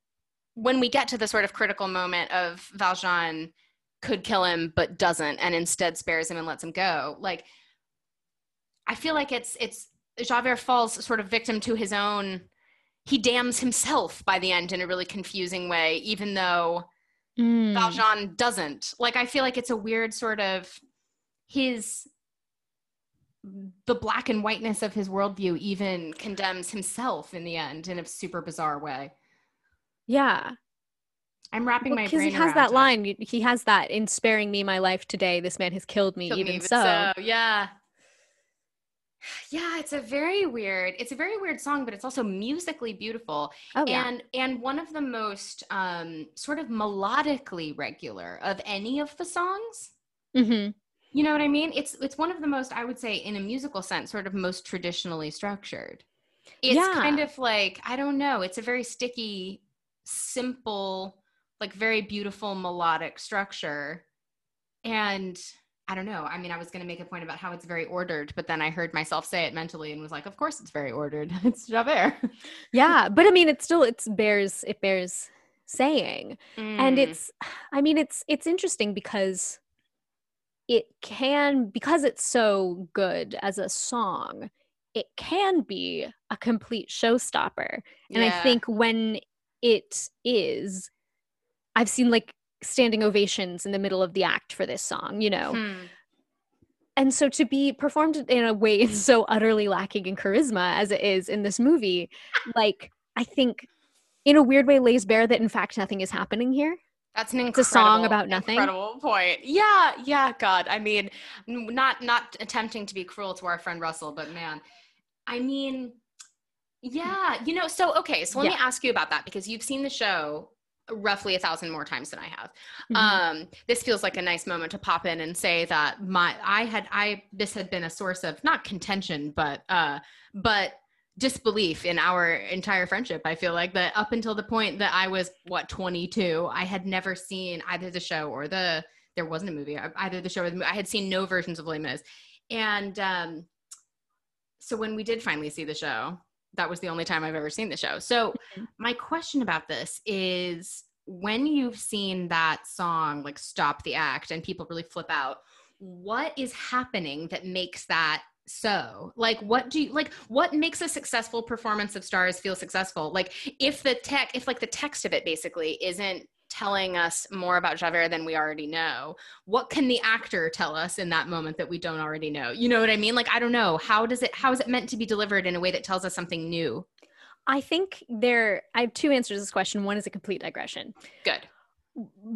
when we get to the sort of critical moment of Valjean could kill him but doesn't and instead spares him and lets him go, like I feel like it's it's Javert falls sort of victim to his own he damns himself by the end in a really confusing way, even though Mm. Valjean doesn't. Like I feel like it's a weird sort of his the black and whiteness of his worldview even condemns himself in the end in a super bizarre way. yeah I'm wrapping my because he has that it. line he has that in sparing me my life today this man has killed me Killed even me, so, but yeah. Yeah, it's a very weird. It's a very weird song, but it's also musically beautiful. oh yeah and and one of the most um sort of melodically regular of any of the songs hmm you know what i mean it's it's one of the most i would say in a musical sense sort of most traditionally structured it's Yeah. kind of like i don't know it's a very sticky simple like very beautiful melodic structure and i don't know. I mean i was going to make a point about how it's very ordered but then i heard myself say it mentally and was like of course it's very ordered. It's javert yeah but i mean it still it's bears it bears saying. And Mm. it's i mean it's it's interesting because it can because it's so good as a song it can be a complete showstopper. And i think when it is i've seen like standing ovations in the middle of the act for this song you know Hmm. and so to be performed in a way so utterly lacking in charisma as it is in this movie like i think in a weird way lays bare that in fact nothing is happening here That's an It's a song about nothing. Incredible point. Yeah, yeah. God, I mean, not not attempting to be cruel to our friend Russell, but man, I mean, yeah. You know, so okay. So let me ask you about that because you've seen the show roughly a thousand more times than I have. Mhm. Um, this feels like a nice moment to pop in and say that my I had I this had been a source of not contention, but uh, but disbelief in our entire friendship. I feel like that up until the point that I was what 22, I had never seen either the show or the there wasn't a movie uh, either the show or the movie. I had seen no versions of Les Mis, and um, so when we did finally see the show, that was the only time I've ever seen the show. So Mhm. my question about this is when you've seen that song like stop the act and people really flip out what is happening that makes that so like what do you like what makes a successful performance of stars feel successful like if the tech if like the text of it basically isn't telling us more about javert than we already know what can the actor tell us in that moment that we don't already know you know what i mean like i don't know how does it how is it meant to be delivered in a way that tells us something new I think there, I have two answers to this question. One is a complete digression. good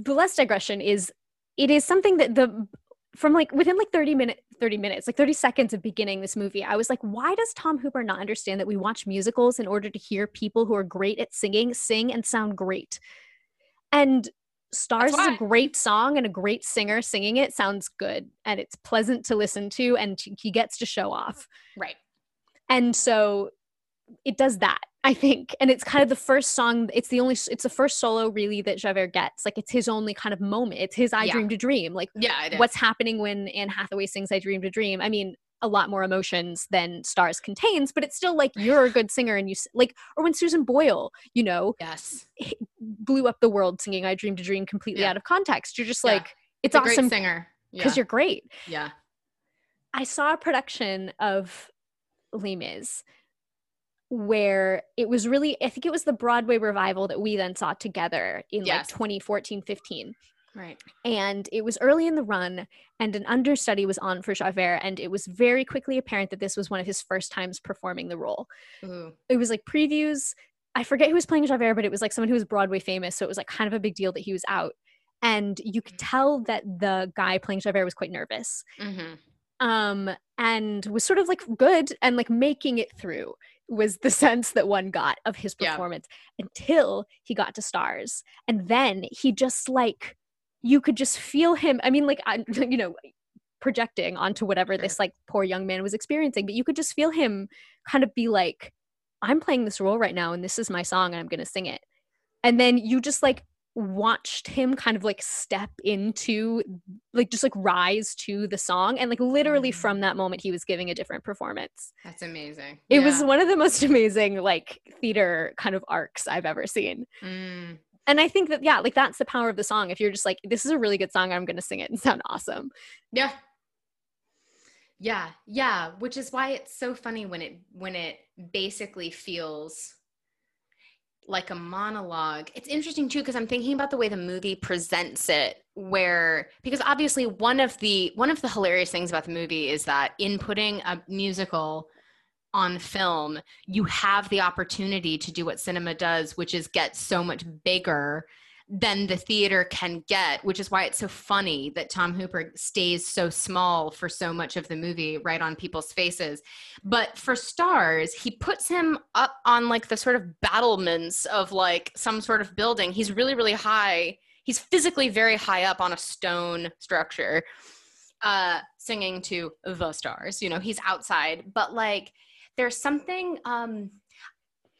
The less digression is it is something that the, from like within like 30 minutes, 30 minutes, like 30 seconds of beginning this movie, I was like, why does Tom Hooper not understand that we watch musicals in order to hear people who are great at singing sing and sound great? And Stars is a great song and a great singer. Singing it sounds good and it's pleasant to listen to and he gets to show off. right. And so it does that i think. And it's kind of the first song it's the only it's the first solo really that javert gets. Like it's his only kind of moment. It's his i Yeah. dreamed a dream. Like yeah what's happening when anne hathaway sings i dreamed a dream? I mean a lot more emotions than stars contains but it's still like you're a good singer and you like or when susan boyle you know yes blew up the world singing i dreamed a dream completely Yeah. out of context you're just Yeah. like it's a awesome singer because yeah. you're great yeah I saw a production of Les Mis where it was really, I think it was the Broadway revival that we then saw together in Yes. like 2014, 15. Right And it was early in the run, and an understudy was on for Javert, and it was very quickly apparent that this was one of his first times performing the role. Ooh. It was like previews. I forget who was playing Javert, but it was like someone who was Broadway famous. So it was like kind of a big deal that he was out. And you could tell that the guy playing Javert was quite nervous hmm um and was sort of like good and like making it through was the sense that one got of his Yeah. performance until he got to stars and then he just like you could just feel him i mean like I, you know projecting onto whatever Sure. this like poor young man was experiencing but you could just feel him kind of be like i'm playing this role right now and this is my song and i'm going to sing it and then you just like watched him kind of like step into like just like rise to the song and like literally Mm. from that moment he was giving a different performance That's amazing. it was one of the most amazing like theater kind of arcs i've ever seen Mm. And i think that yeah like that's the power of the song if you're just like this is a really good song i'm to sing it and sound awesome Yeah. Yeah, yeah, which is why it's so funny when it when it basically feels like a monologue. It's interesting too because I'm thinking about the way the movie presents it where because obviously one of the one of the hilarious things about the movie is that in putting a musical on film, you have the opportunity to do what cinema does, which is get so much bigger than the theater can get, which is why it's so funny that Tom Hooper stays so small for so much of the movie right on people's faces. But for stars, he puts him up on like the sort of battlements of like some sort of building. He's really, really high. He's physically very high up on a stone structure, uh, singing to the stars. You know, he's outside, but like there's something um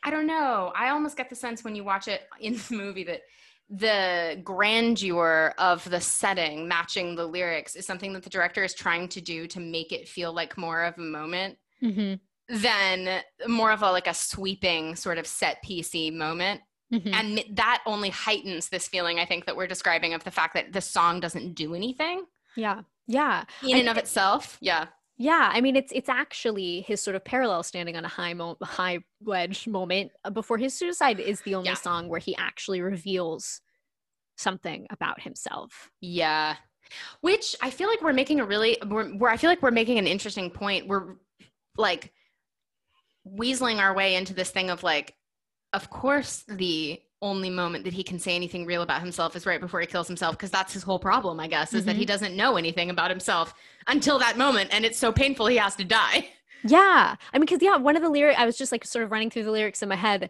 I don't know. I almost get the sense when you watch it in the movie that the grandeur of the setting matching the lyrics is something that the director is trying to do to make it feel like more of a moment mm-hmm. than more of a like a sweeping sort of set piecey moment Mm-hmm. and that only heightens this feeling i think that we're describing of the fact that the song doesn't do anything yeah yeah in I and of itself yeah Yeah, I mean it's it's actually his sort of parallel standing on a high mo- high wedge moment uh, before his suicide is the only Yeah. song where he actually reveals something about himself. Yeah. Which I feel like we're making a really where I feel like we're making an interesting point. We're like weaseling our way into this thing of like of course the only moment that he can say anything real about himself is right before he kills himself because that's his whole problem i guess is mm-hmm. that he mm-hmm. doesn't know anything about himself until that moment and it's so painful he has to die yeah i mean because yeah one of the lyrics i was just like sort of running through the lyrics in my head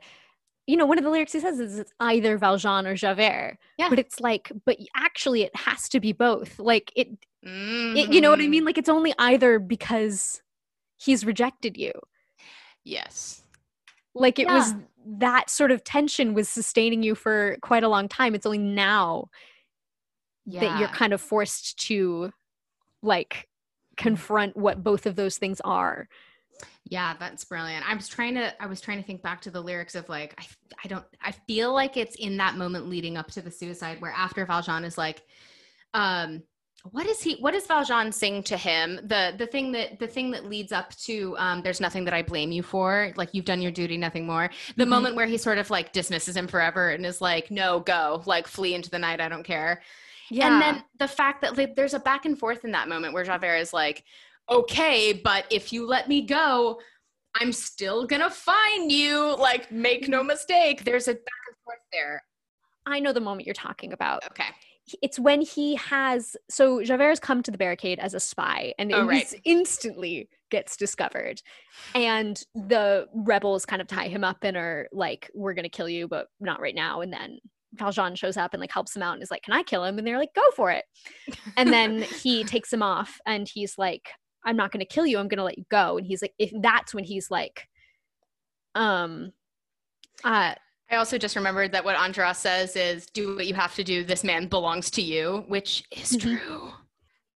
you know one of the lyrics he says is it's either valjean or javert yeah. but it's like but actually it has to be both like it, mm-hmm. it you know what i mean mm. like it's only either because he's rejected you yes like it yeah. was that sort of tension was sustaining you for quite a long time. It's only now yeah. that you're kind of forced to like confront what both of those things are. Yeah, that's brilliant. I was trying to I was trying to think back to the lyrics of like I I don't I feel like it's in that moment leading up to the suicide where after Valjean is like um what is he what does valjean sing to him? The the thing that the thing that leads up to um, there's nothing that i blame you for like you've done your duty nothing more. The mm-hmm. moment where he sort of like dismisses him forever and is like no go like flee into the night i don't care. Yeah. and then the fact that like, there's a back and forth in that moment where javert is like okay but if you let me go i'm still gonna find you. Like make no mistake there's a back and forth there. I know the moment you're talking about. Okay it's when he has so Javert has come to the barricade as a spy and oh, right. instantly gets discovered. And the rebels kind of tie him up and are like we're gonna kill you but not right now. And then Valjean shows up and like helps him out and is like can I kill him? And they're like go for it. And then he takes him off and he's like I'm not gonna kill you I'm gonna let you go. And he's like if that's when he's like um uh I also just remembered that what Enjolras says is do what you have to do. This man belongs to you, which is mm-hmm. true.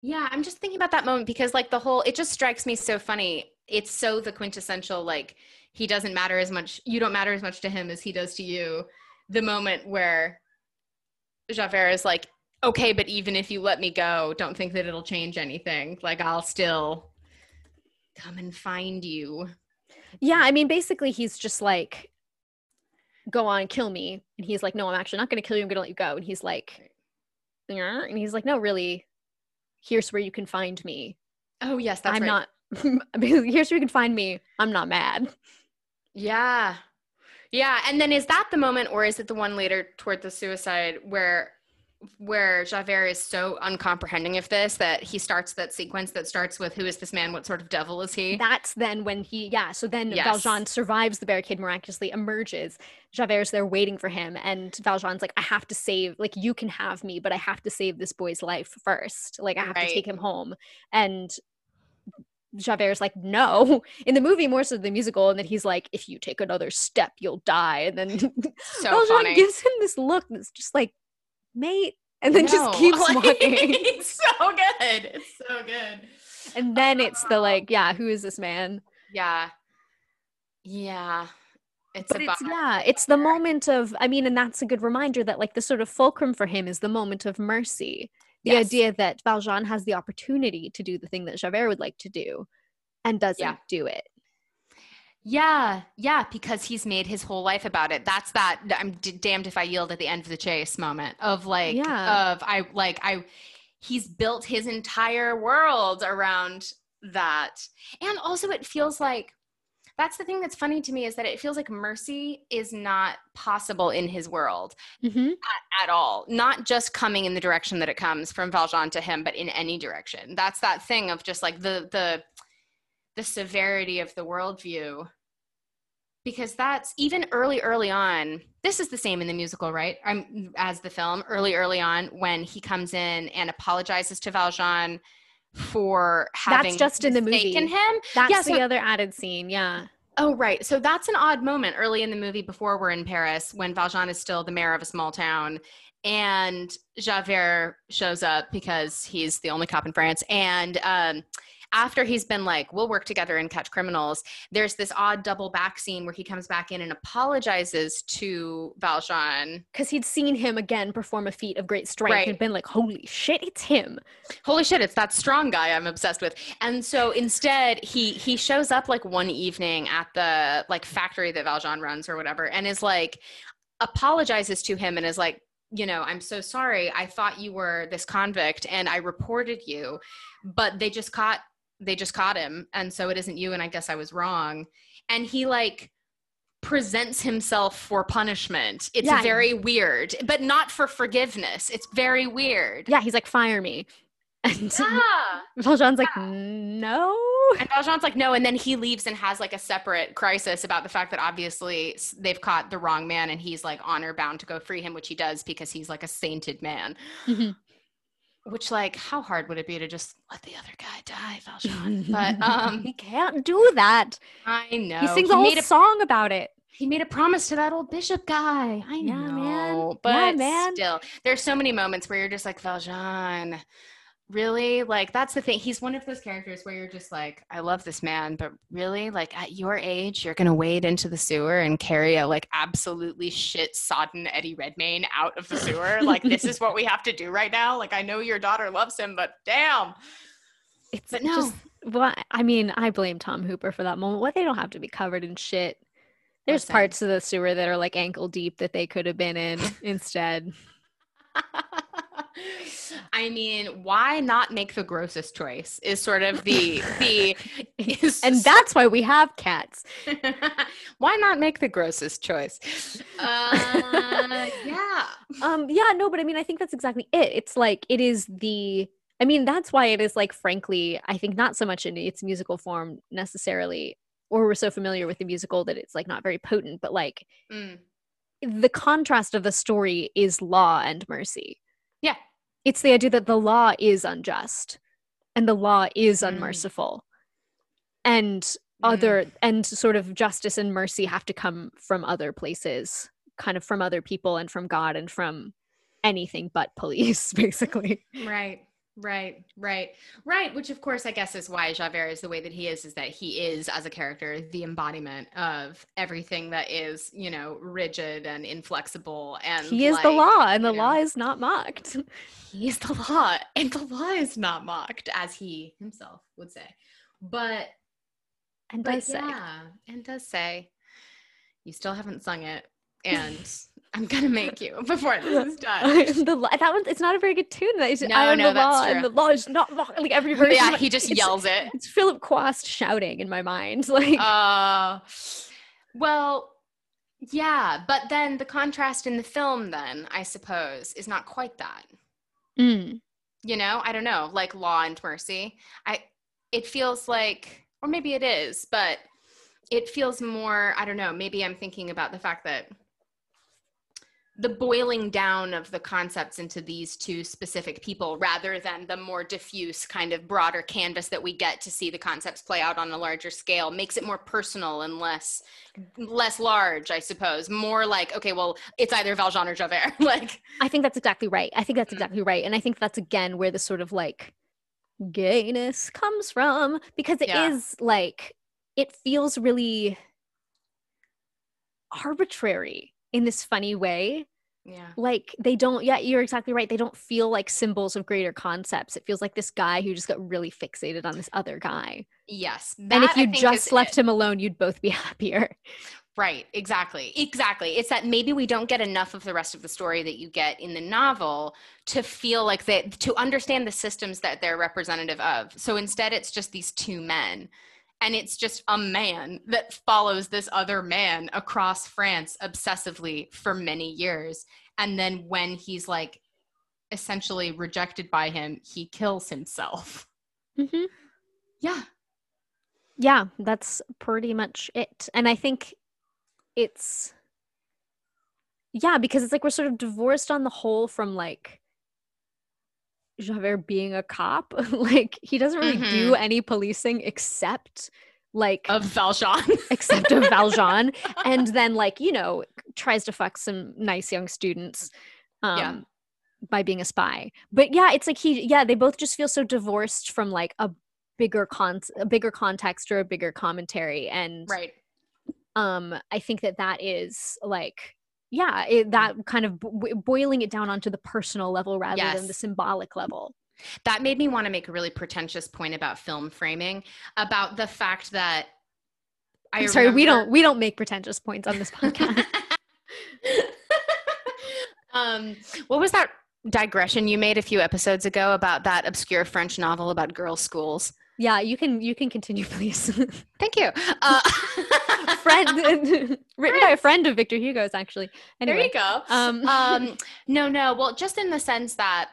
Yeah, I'm just thinking about that moment because like the whole it just strikes me so funny. It's so the quintessential like he doesn't matter as much you don't matter as much to him as he does to you. The moment where Javert is like, "Okay, but even if you let me go, don't think that it'll change anything. Like I'll still come and find you." Yeah, I mean basically he's just like go on, kill me. And he's like, no, I'm actually not going to kill you. I'm going to let you go. And he's like, yeah. and he's like, no, really, here's where you can find me. Oh, yes, that's I'm right. not, here's where you can find me. I'm not mad. Yeah. Yeah. And then is that the moment, or is it the one later toward the suicide where where Javert is so uncomprehending of this that he starts that sequence that starts with who is this man? What sort of devil is he? That's then when he yeah. So then yes. Valjean survives the barricade miraculously, emerges. Javert's there waiting for him, and Valjean's like, I have to save like you can have me, but I have to save this boy's life first. Like I have right. to take him home. And Javert's like, no. In the movie, more so the musical, and then he's like, if you take another step, you'll die. And then so Valjean funny. gives him this look that's just like, mate, and then no. just keeps walking. it's so good. It's so good. And then it's the like, ah. yeah, who is this man? Yeah. Yeah. It's, but it's yeah, it's the moment of I mean, and that's a good reminder that like the sort of fulcrum for him is the moment of mercy. The yes. idea that Valjean has the opportunity to do the thing that Javert would like to do and doesn't yeah. do it. Yeah, yeah, because he's made his whole life about it. That's that I'm d- damned if I yield at the end of the chase moment of like yeah. of I like I he's built his entire world around that. And also it feels like that's the thing that's funny to me is that it feels like mercy is not possible in his world mm-hmm. at, at, all. Not just coming in the direction that it comes from Valjean to him, but in any direction. That's that thing of just like the the the severity of the worldview because that's even early early on this is the same in the musical right? I'm, as the film early early on when he comes in and apologizes to valjean for having that's just in the movie. him. That's yeah, so, the other added scene yeah. Oh right. So that's an odd moment early in the movie before we're in paris when valjean is still the mayor of a small town and javert shows up because he's the only cop in france and um, after he's been like, we'll work together and catch criminals, there's this odd double back scene where he comes back in and apologizes to Valjean. Because he'd seen him again perform a feat of great strength right. and been like, holy shit, it's him. Holy shit, it's that strong guy I'm obsessed with. And so instead, he he shows up like one evening at the like factory that Valjean runs or whatever, and is like apologizes to him and is like, you know, I'm so sorry. I thought you were this convict and I reported you, but they just caught they just caught him and so it isn't you and i guess i was wrong and he like presents himself for punishment. It's Yeah. very weird, but not for forgiveness. It's very weird. Yeah, he's like, fire me. And Yeah. Valjean's like, no. And Valjean's like, no. And then he leaves and has like a separate crisis about the fact that obviously they've caught the wrong man and he's like honor bound to go free him, which he does because he's like a sainted man. Mhm. Which, like, how hard would it be to just let the other guy die, Valjean? But um, he can't do that. I know he sings a whole a song about it. he made a promise to that old bishop guy. I Yeah, know, man. but Yeah, man. still, there's so many moments where you're just like Valjean. Really, like that's the thing. He's one of those characters where you're just like, I love this man, but really, like at your age, you're gonna wade into the sewer and carry a like absolutely shit sodden Eddie Redmayne out of the sewer. like this is what we have to do right now. Like I know your daughter loves him, but damn. It's But no. just what I mean, I blame Tom Hooper for that moment. What they don't have to be covered in shit. There's Listen. parts of the sewer that are like ankle deep that they could have been in instead. I mean, why not make the grossest choice? Is sort of the the is And that's why we have cats. why not make the grossest choice? Uh, yeah. Um yeah, no, but I mean I think that's exactly it. It's like it is the I mean that's why it is like frankly, I think not so much in its musical form necessarily or we're so familiar with the musical that it's like not very potent, but like Mm. the contrast of the story is law and mercy. Yeah. It's the idea that the law is unjust and the law is Mm. unmerciful. And other and sort of justice and mercy have to come from other places, kind of from other people and from God and from anything but police, basically. Right. Right, right, right. Which, of course, I guess is why Javert is the way that he is. Is that he is, as a character, the embodiment of everything that is, you know, rigid and inflexible. And he is the law, and the know, law is not mocked. He is the law, and the law is not mocked, as he himself would say. But And But does say. yeah, and does say, you still haven't sung it, and I'm gonna make you before this is done. the, that one, it's not a very good tune. That is, No, I am no, the law, and the law is not mocked. Like every verse. yeah, he just yells it. It's Philip Quast shouting in my mind. Like, Uh, well, yeah, but then the contrast in the film, then I suppose, is not quite that. mm, You know, I don't know, like Law and Mercy. I, it feels like, or maybe it is, but it feels more. I don't know. Maybe I'm thinking about the fact that the boiling down of the concepts into these two specific people rather than the more diffuse kind of broader canvas that we get to see the concepts play out on a larger scale makes it more personal and less less large i suppose more like okay well it's either valjean or javert like I think that's exactly right. I think that's Mm. exactly right. And I think that's again where the sort of like gayness comes from because it is Yeah. like, it feels really arbitrary in this funny way. yeah like they don't yeah you're exactly right they don't feel like symbols of greater concepts it feels like this guy who just got really fixated on this other guy yes and if you just left it. him alone you'd both be happier Right, exactly. Exactly. It's that maybe we don't get enough of the rest of the story that you get in the novel to feel like that to understand the systems that they're representative of. So instead it's just these two men and it's just a man that follows this other man across France obsessively for many years and then when he's like essentially rejected by him, he kills himself. mm-hmm. Yeah. yeah that's pretty much it and i think it's yeah because it's like we're sort of divorced on the whole from like javert being a cop like he doesn't really do any policing except like Of Valjean. except of Valjean, and then like you know tries to fuck some nice young students, um, Yeah. by being a spy. But yeah, it's like he yeah they both just feel so divorced from like a bigger con a bigger context or a bigger commentary, and right. um I think that that is like yeah it, that kind of bo- boiling it down onto the personal level rather than the symbolic level. that made me want to make a really pretentious point about film framing about the fact that I I'm sorry, we don't we don't make pretentious points on this podcast. um, what was that digression you made a few episodes ago about that obscure French novel about girls' schools? Yeah, you can you can continue, please. Thank you. Uh, friend written by a friend of Victor Hugo's, actually. Anyway, there you go. Um, um, no, no. Well, just in the sense that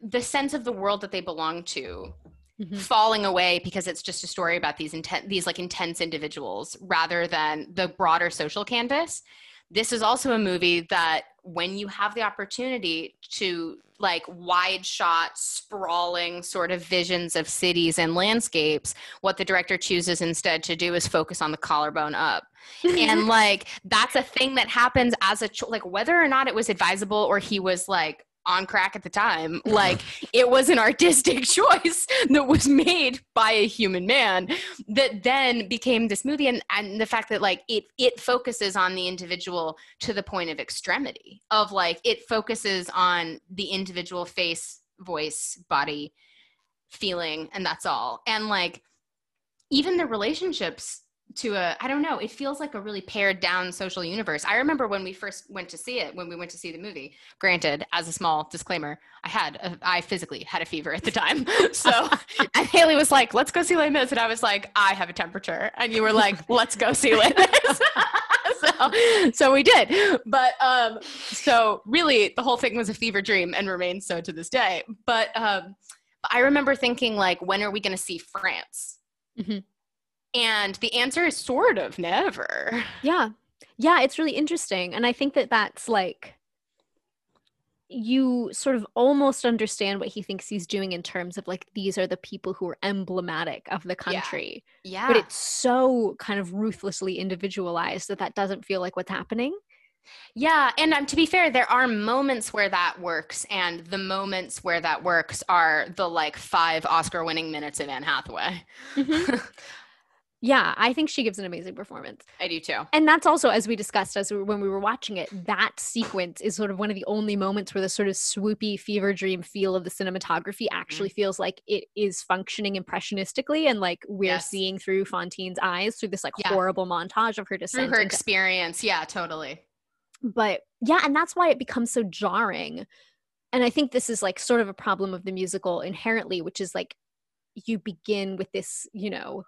the sense of the world that they belong to mm-hmm. falling away because it's just a story about these intense these like intense individuals rather than the broader social canvas this is also a movie that when you have the opportunity to like wide shot sprawling sort of visions of cities and landscapes what the director chooses instead to do is focus on the collarbone up. And like that's a thing that happens as a like whether or not it was advisable or he was like on crack at the time. Like it was an artistic choice that was made by a human man that then became this movie and, and the fact that like it it focuses on the individual to the point of extremity of like it focuses on the individual face, voice, body, feeling, and that's all. And like even the relationships to a i don't know it feels like a really pared down social universe. I remember when we first went to see it when we went to see the movie. Granted as a small disclaimer i had a, i physically had a fever at the time. So and hailey was like let's go see Les Mis. And i was like i have a temperature. And you were like let's go see Les Mis. So, so we did. But um so really the whole thing was a fever dream and remains so to this day. But um i remember thinking like when are we going to see france? Mm-hmm and the answer is sort of never. Yeah. Yeah, it's really interesting. And I think that that's like, you sort of almost understand what he thinks he's doing in terms of like these are the people who are emblematic of the country. Yeah. yeah. But it's so kind of ruthlessly individualized that that doesn't feel like what's happening. Yeah, and um, to be fair, there are moments where that works, and the moments where that works are the like five Oscar-winning minutes of Anne Hathaway. Mm-hmm. Yeah, I think she gives an amazing performance. I do too. And that's also, as we discussed as we, when we were watching it, that sequence is sort of one of the only moments where the sort of swoopy fever dream feel of the cinematography actually mm-hmm. feels like it is functioning impressionistically and like we're yes. seeing through Fantine's eyes through this like yeah. horrible montage of her descent. Through her experience. Yeah, totally. But yeah, and that's why it becomes so jarring. And I think this is like sort of a problem of the musical inherently, which is like you begin with this, you know,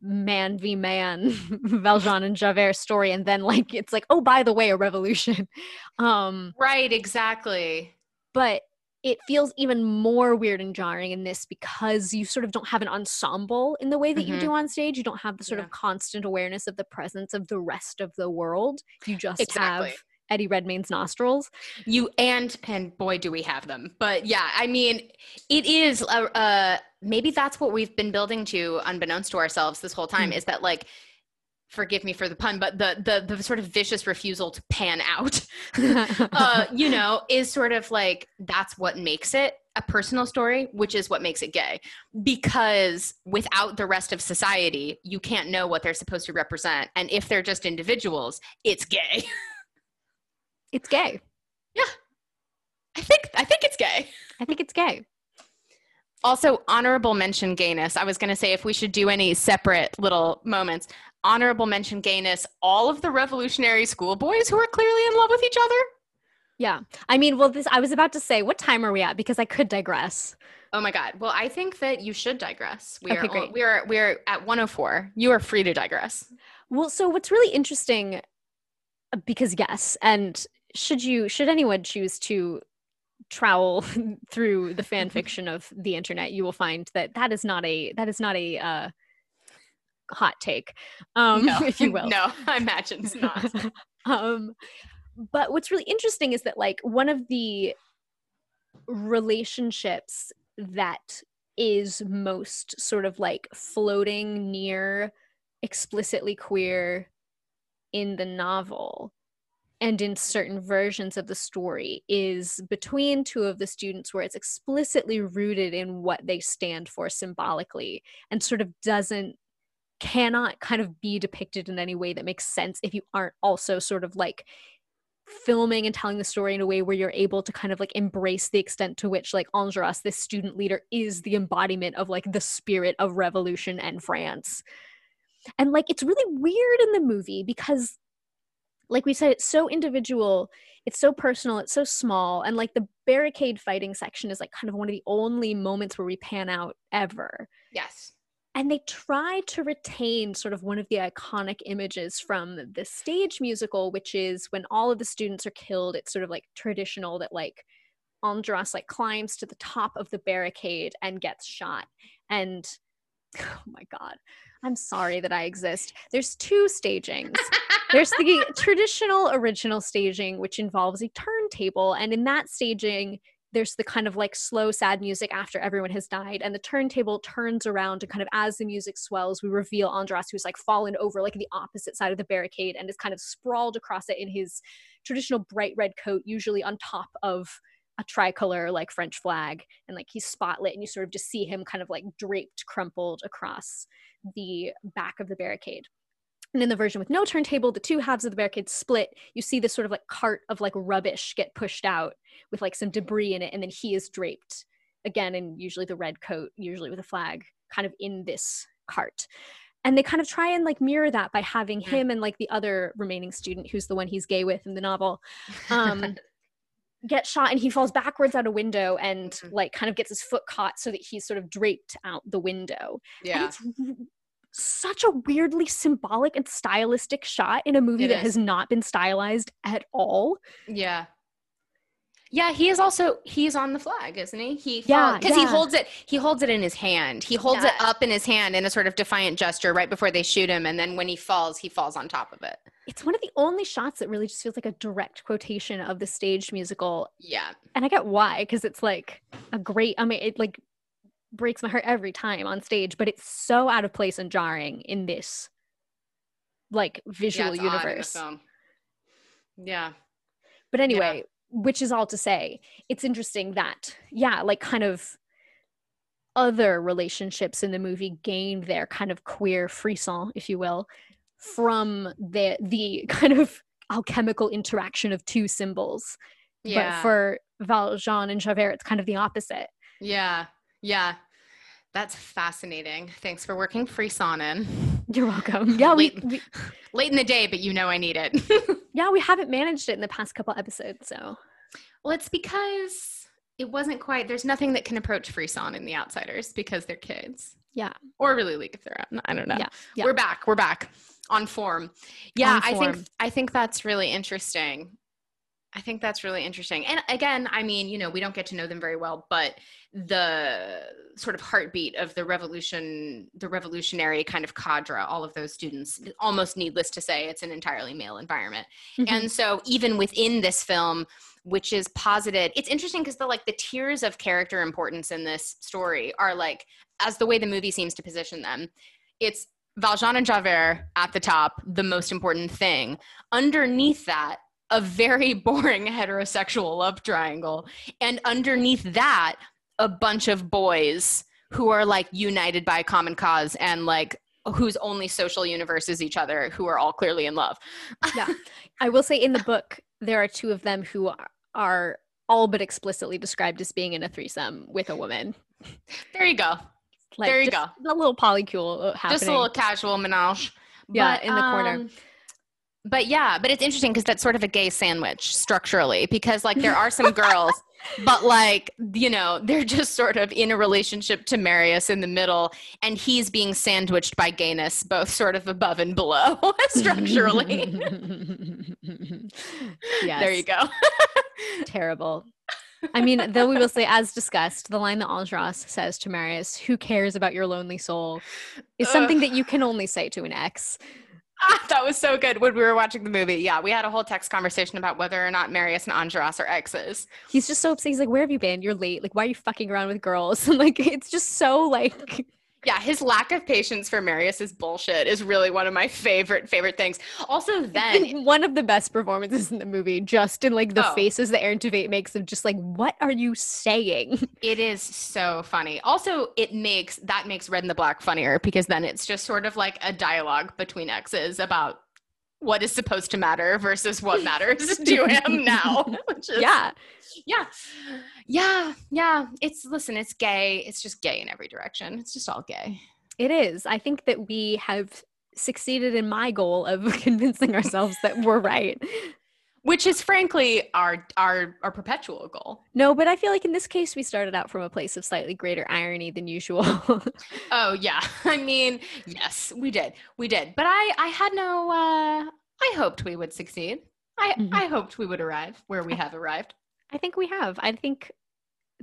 man v man Valjean and Javert story and then like it's like oh by the way a revolution um right exactly but it feels even more weird and jarring in this because you sort of don't have an ensemble in the way that mm-hmm. you do on stage you don't have the sort yeah. of constant awareness of the presence of the rest of the world you just exactly. have Eddie Redmayne's nostrils. You and and boy do we have them. But yeah, I mean, it is a, a maybe that's what we've been building to unbeknownst to ourselves this whole time mm. is that like forgive me for the pun but the the, the sort of vicious refusal to pan out uh, you know is sort of like that's what makes it a personal story which is what makes it gay because without the rest of society you can't know what they're supposed to represent and if they're just individuals it's gay it's gay yeah i think i think it's gay i think it's gay also, honorable mention gayness. I was going to say if we should do any separate little moments. Honorable mention gayness, all of the revolutionary schoolboys who are clearly in love with each other. Yeah. I mean, well, this, I was about to say, what time are we at? Because I could digress. Oh my God. Well, I think that you should digress. We okay, are, great. We are, we are at 104. You are free to digress. Well, so what's really interesting, uh, because yes, and should you, should anyone choose to trowel through the fan fiction of the internet, you will find that that is not a that is not a uh, hot take, um, no. if you will. No, I imagine it's not. um, but what's really interesting is that like one of the relationships that is most sort of like floating near explicitly queer in the novel and in certain versions of the story is between two of the students where it's explicitly rooted in what they stand for symbolically and sort of doesn't cannot kind of be depicted in any way that makes sense if you aren't also sort of like filming and telling the story in a way where you're able to kind of like embrace the extent to which like Enjolras, this student leader, is the embodiment of like the spirit of revolution and France. And like it's really weird in the movie because like we said, it's so individual, it's so personal, it's so small. And like the barricade fighting section is like kind of one of the only moments where we pan out ever. Yes. And they try to retain sort of one of the iconic images from the stage musical, which is when all of the students are killed, it's sort of like traditional that like Enjolras like climbs to the top of the barricade and gets shot. And oh my God, I'm sorry that I exist. There's two stagings. There's the traditional original staging, which involves a turntable. And in that staging, there's the kind of like slow, sad music after everyone has died, and the turntable turns around and kind of as the music swells, we reveal Enjolras who's like fallen over like the opposite side of the barricade and is kind of sprawled across it in his traditional bright red coat, usually on top of a tricolor like French flag, and like he's spotlit, and you sort of just see him kind of like draped, crumpled across the back of the barricade. And in the version with no turntable, the two halves of the barricade split. You see this sort of like cart of like rubbish get pushed out with like some debris in it, and then he is draped again in usually the red coat, usually with a flag, kind of in this cart. And they kind of try and like mirror that by having mm. him and like the other remaining student, who's the one he's gay with in the novel, um, get shot and he falls backwards out a window and mm-hmm. like kind of gets his foot caught so that he's sort of draped out the window. Yeah such a weirdly symbolic and stylistic shot in a movie it that is. has not been stylized at all. Yeah. Yeah, he is also he's on the flag, isn't he? He yeah, because yeah. he holds it he holds it in his hand. He holds yeah. it up in his hand in a sort of defiant gesture right before they shoot him, and then when he falls, he falls on top of it. It's one of the only shots that really just feels like a direct quotation of the staged musical. Yeah, and I get why because it's like a great. I mean, it like breaks my heart every time on stage, but it's so out of place and jarring in this like visual yeah, universe. Yeah. But anyway, yeah. which is all to say, it's interesting that, yeah, like kind of other relationships in the movie gain their kind of queer frisson, if you will, from the the kind of alchemical interaction of two symbols. Yeah. But for Valjean and Javert, it's kind of the opposite. Yeah. Yeah. That's fascinating. Thanks for working Frisson in. You're welcome. Yeah, late, we, we, late in the day, but you know I need it. yeah, we haven't managed it in the past couple episodes, so. Well, it's because it wasn't quite. There's nothing that can approach Frisson in The Outsiders because they're kids. Yeah. Or really League if they're out. I don't know. Yeah. yeah. We're back. We're back on form. Yeah, on form. I think I think that's really interesting. I think that's really interesting. And again, I mean, you know, we don't get to know them very well, but the sort of heartbeat of the revolution, the revolutionary kind of cadre, all of those students, almost needless to say, it's an entirely male environment. Mm-hmm. And so even within this film, which is posited, it's interesting because the like the tiers of character importance in this story are like, as the way the movie seems to position them, it's Valjean and Javert at the top, the most important thing. Underneath that, a very boring heterosexual love triangle. And underneath that, a bunch of boys who are like united by a common cause and like whose only social universe is each other, who are all clearly in love. yeah. I will say in the book, there are two of them who are, all but explicitly described as being in a threesome with a woman. There you go. Like, there you go. A little polycule happening. Just a little casual menage. Yeah, but, in the um, corner but yeah, but it's interesting because that's sort of a gay sandwich structurally because like there are some girls, but like, you know, they're just sort of in a relationship to Marius in the middle and he's being sandwiched by gayness, both sort of above and below structurally. yes. There you go. Terrible. I mean, though we will say, as discussed, the line that Enjolras says to Marius, who cares about your lonely soul, is something that you can only say to an ex. that was so good when we were watching the movie. Yeah, we had a whole text conversation about whether or not Marius and Enjolras are exes. He's just so upset. He's like, "Where have you been? You're late. Like, why are you fucking around with girls?" And like, it's just so like yeah, his lack of patience for Marius's bullshit is really one of my favorite favorite things. Also, then one of the best performances in the movie, just in like the oh. faces that Aaron Tveit makes of just like, what are you saying? It is so funny. Also, it makes that makes Red and the Black funnier because then it's just sort of like a dialogue between exes about what is supposed to matter versus what matters to him now. Is, yeah. Yeah. Yeah. Yeah. It's listen, it's gay. It's just gay in every direction. It's just all gay. It is. I think that we have succeeded in my goal of convincing ourselves that we're right. Which is frankly our our our perpetual goal. No, but I feel like in this case we started out from a place of slightly greater irony than usual. oh yeah. I mean, yes, we did. We did. But I I had no uh I hoped we would succeed. I mm-hmm. I hoped we would arrive where we have arrived. I think we have. I think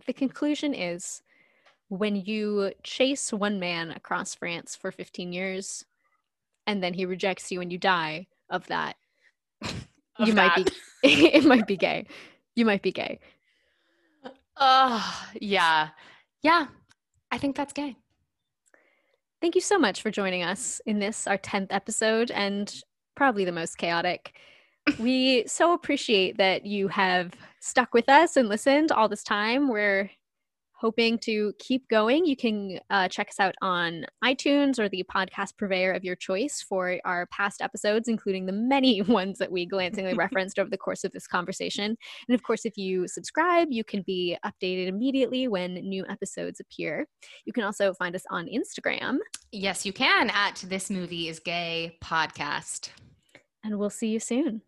the conclusion is when you chase one man across France for 15 years and then he rejects you and you die of that you that. might be it might be gay. You might be gay. Oh yeah. Yeah i think that's gay. Thank you so much for joining us in this our 10th episode and probably the most chaotic. We so appreciate that you have stuck with us and listened all this time. We're hoping to keep going, you can uh, check us out on iTunes or the podcast purveyor of your choice for our past episodes, including the many ones that we glancingly referenced over the course of this conversation. And of course, if you subscribe, you can be updated immediately when new episodes appear. You can also find us on Instagram. Yes, you can at This Movie is Gay podcast. And we'll see you soon.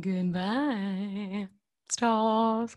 Goodbye. Stars.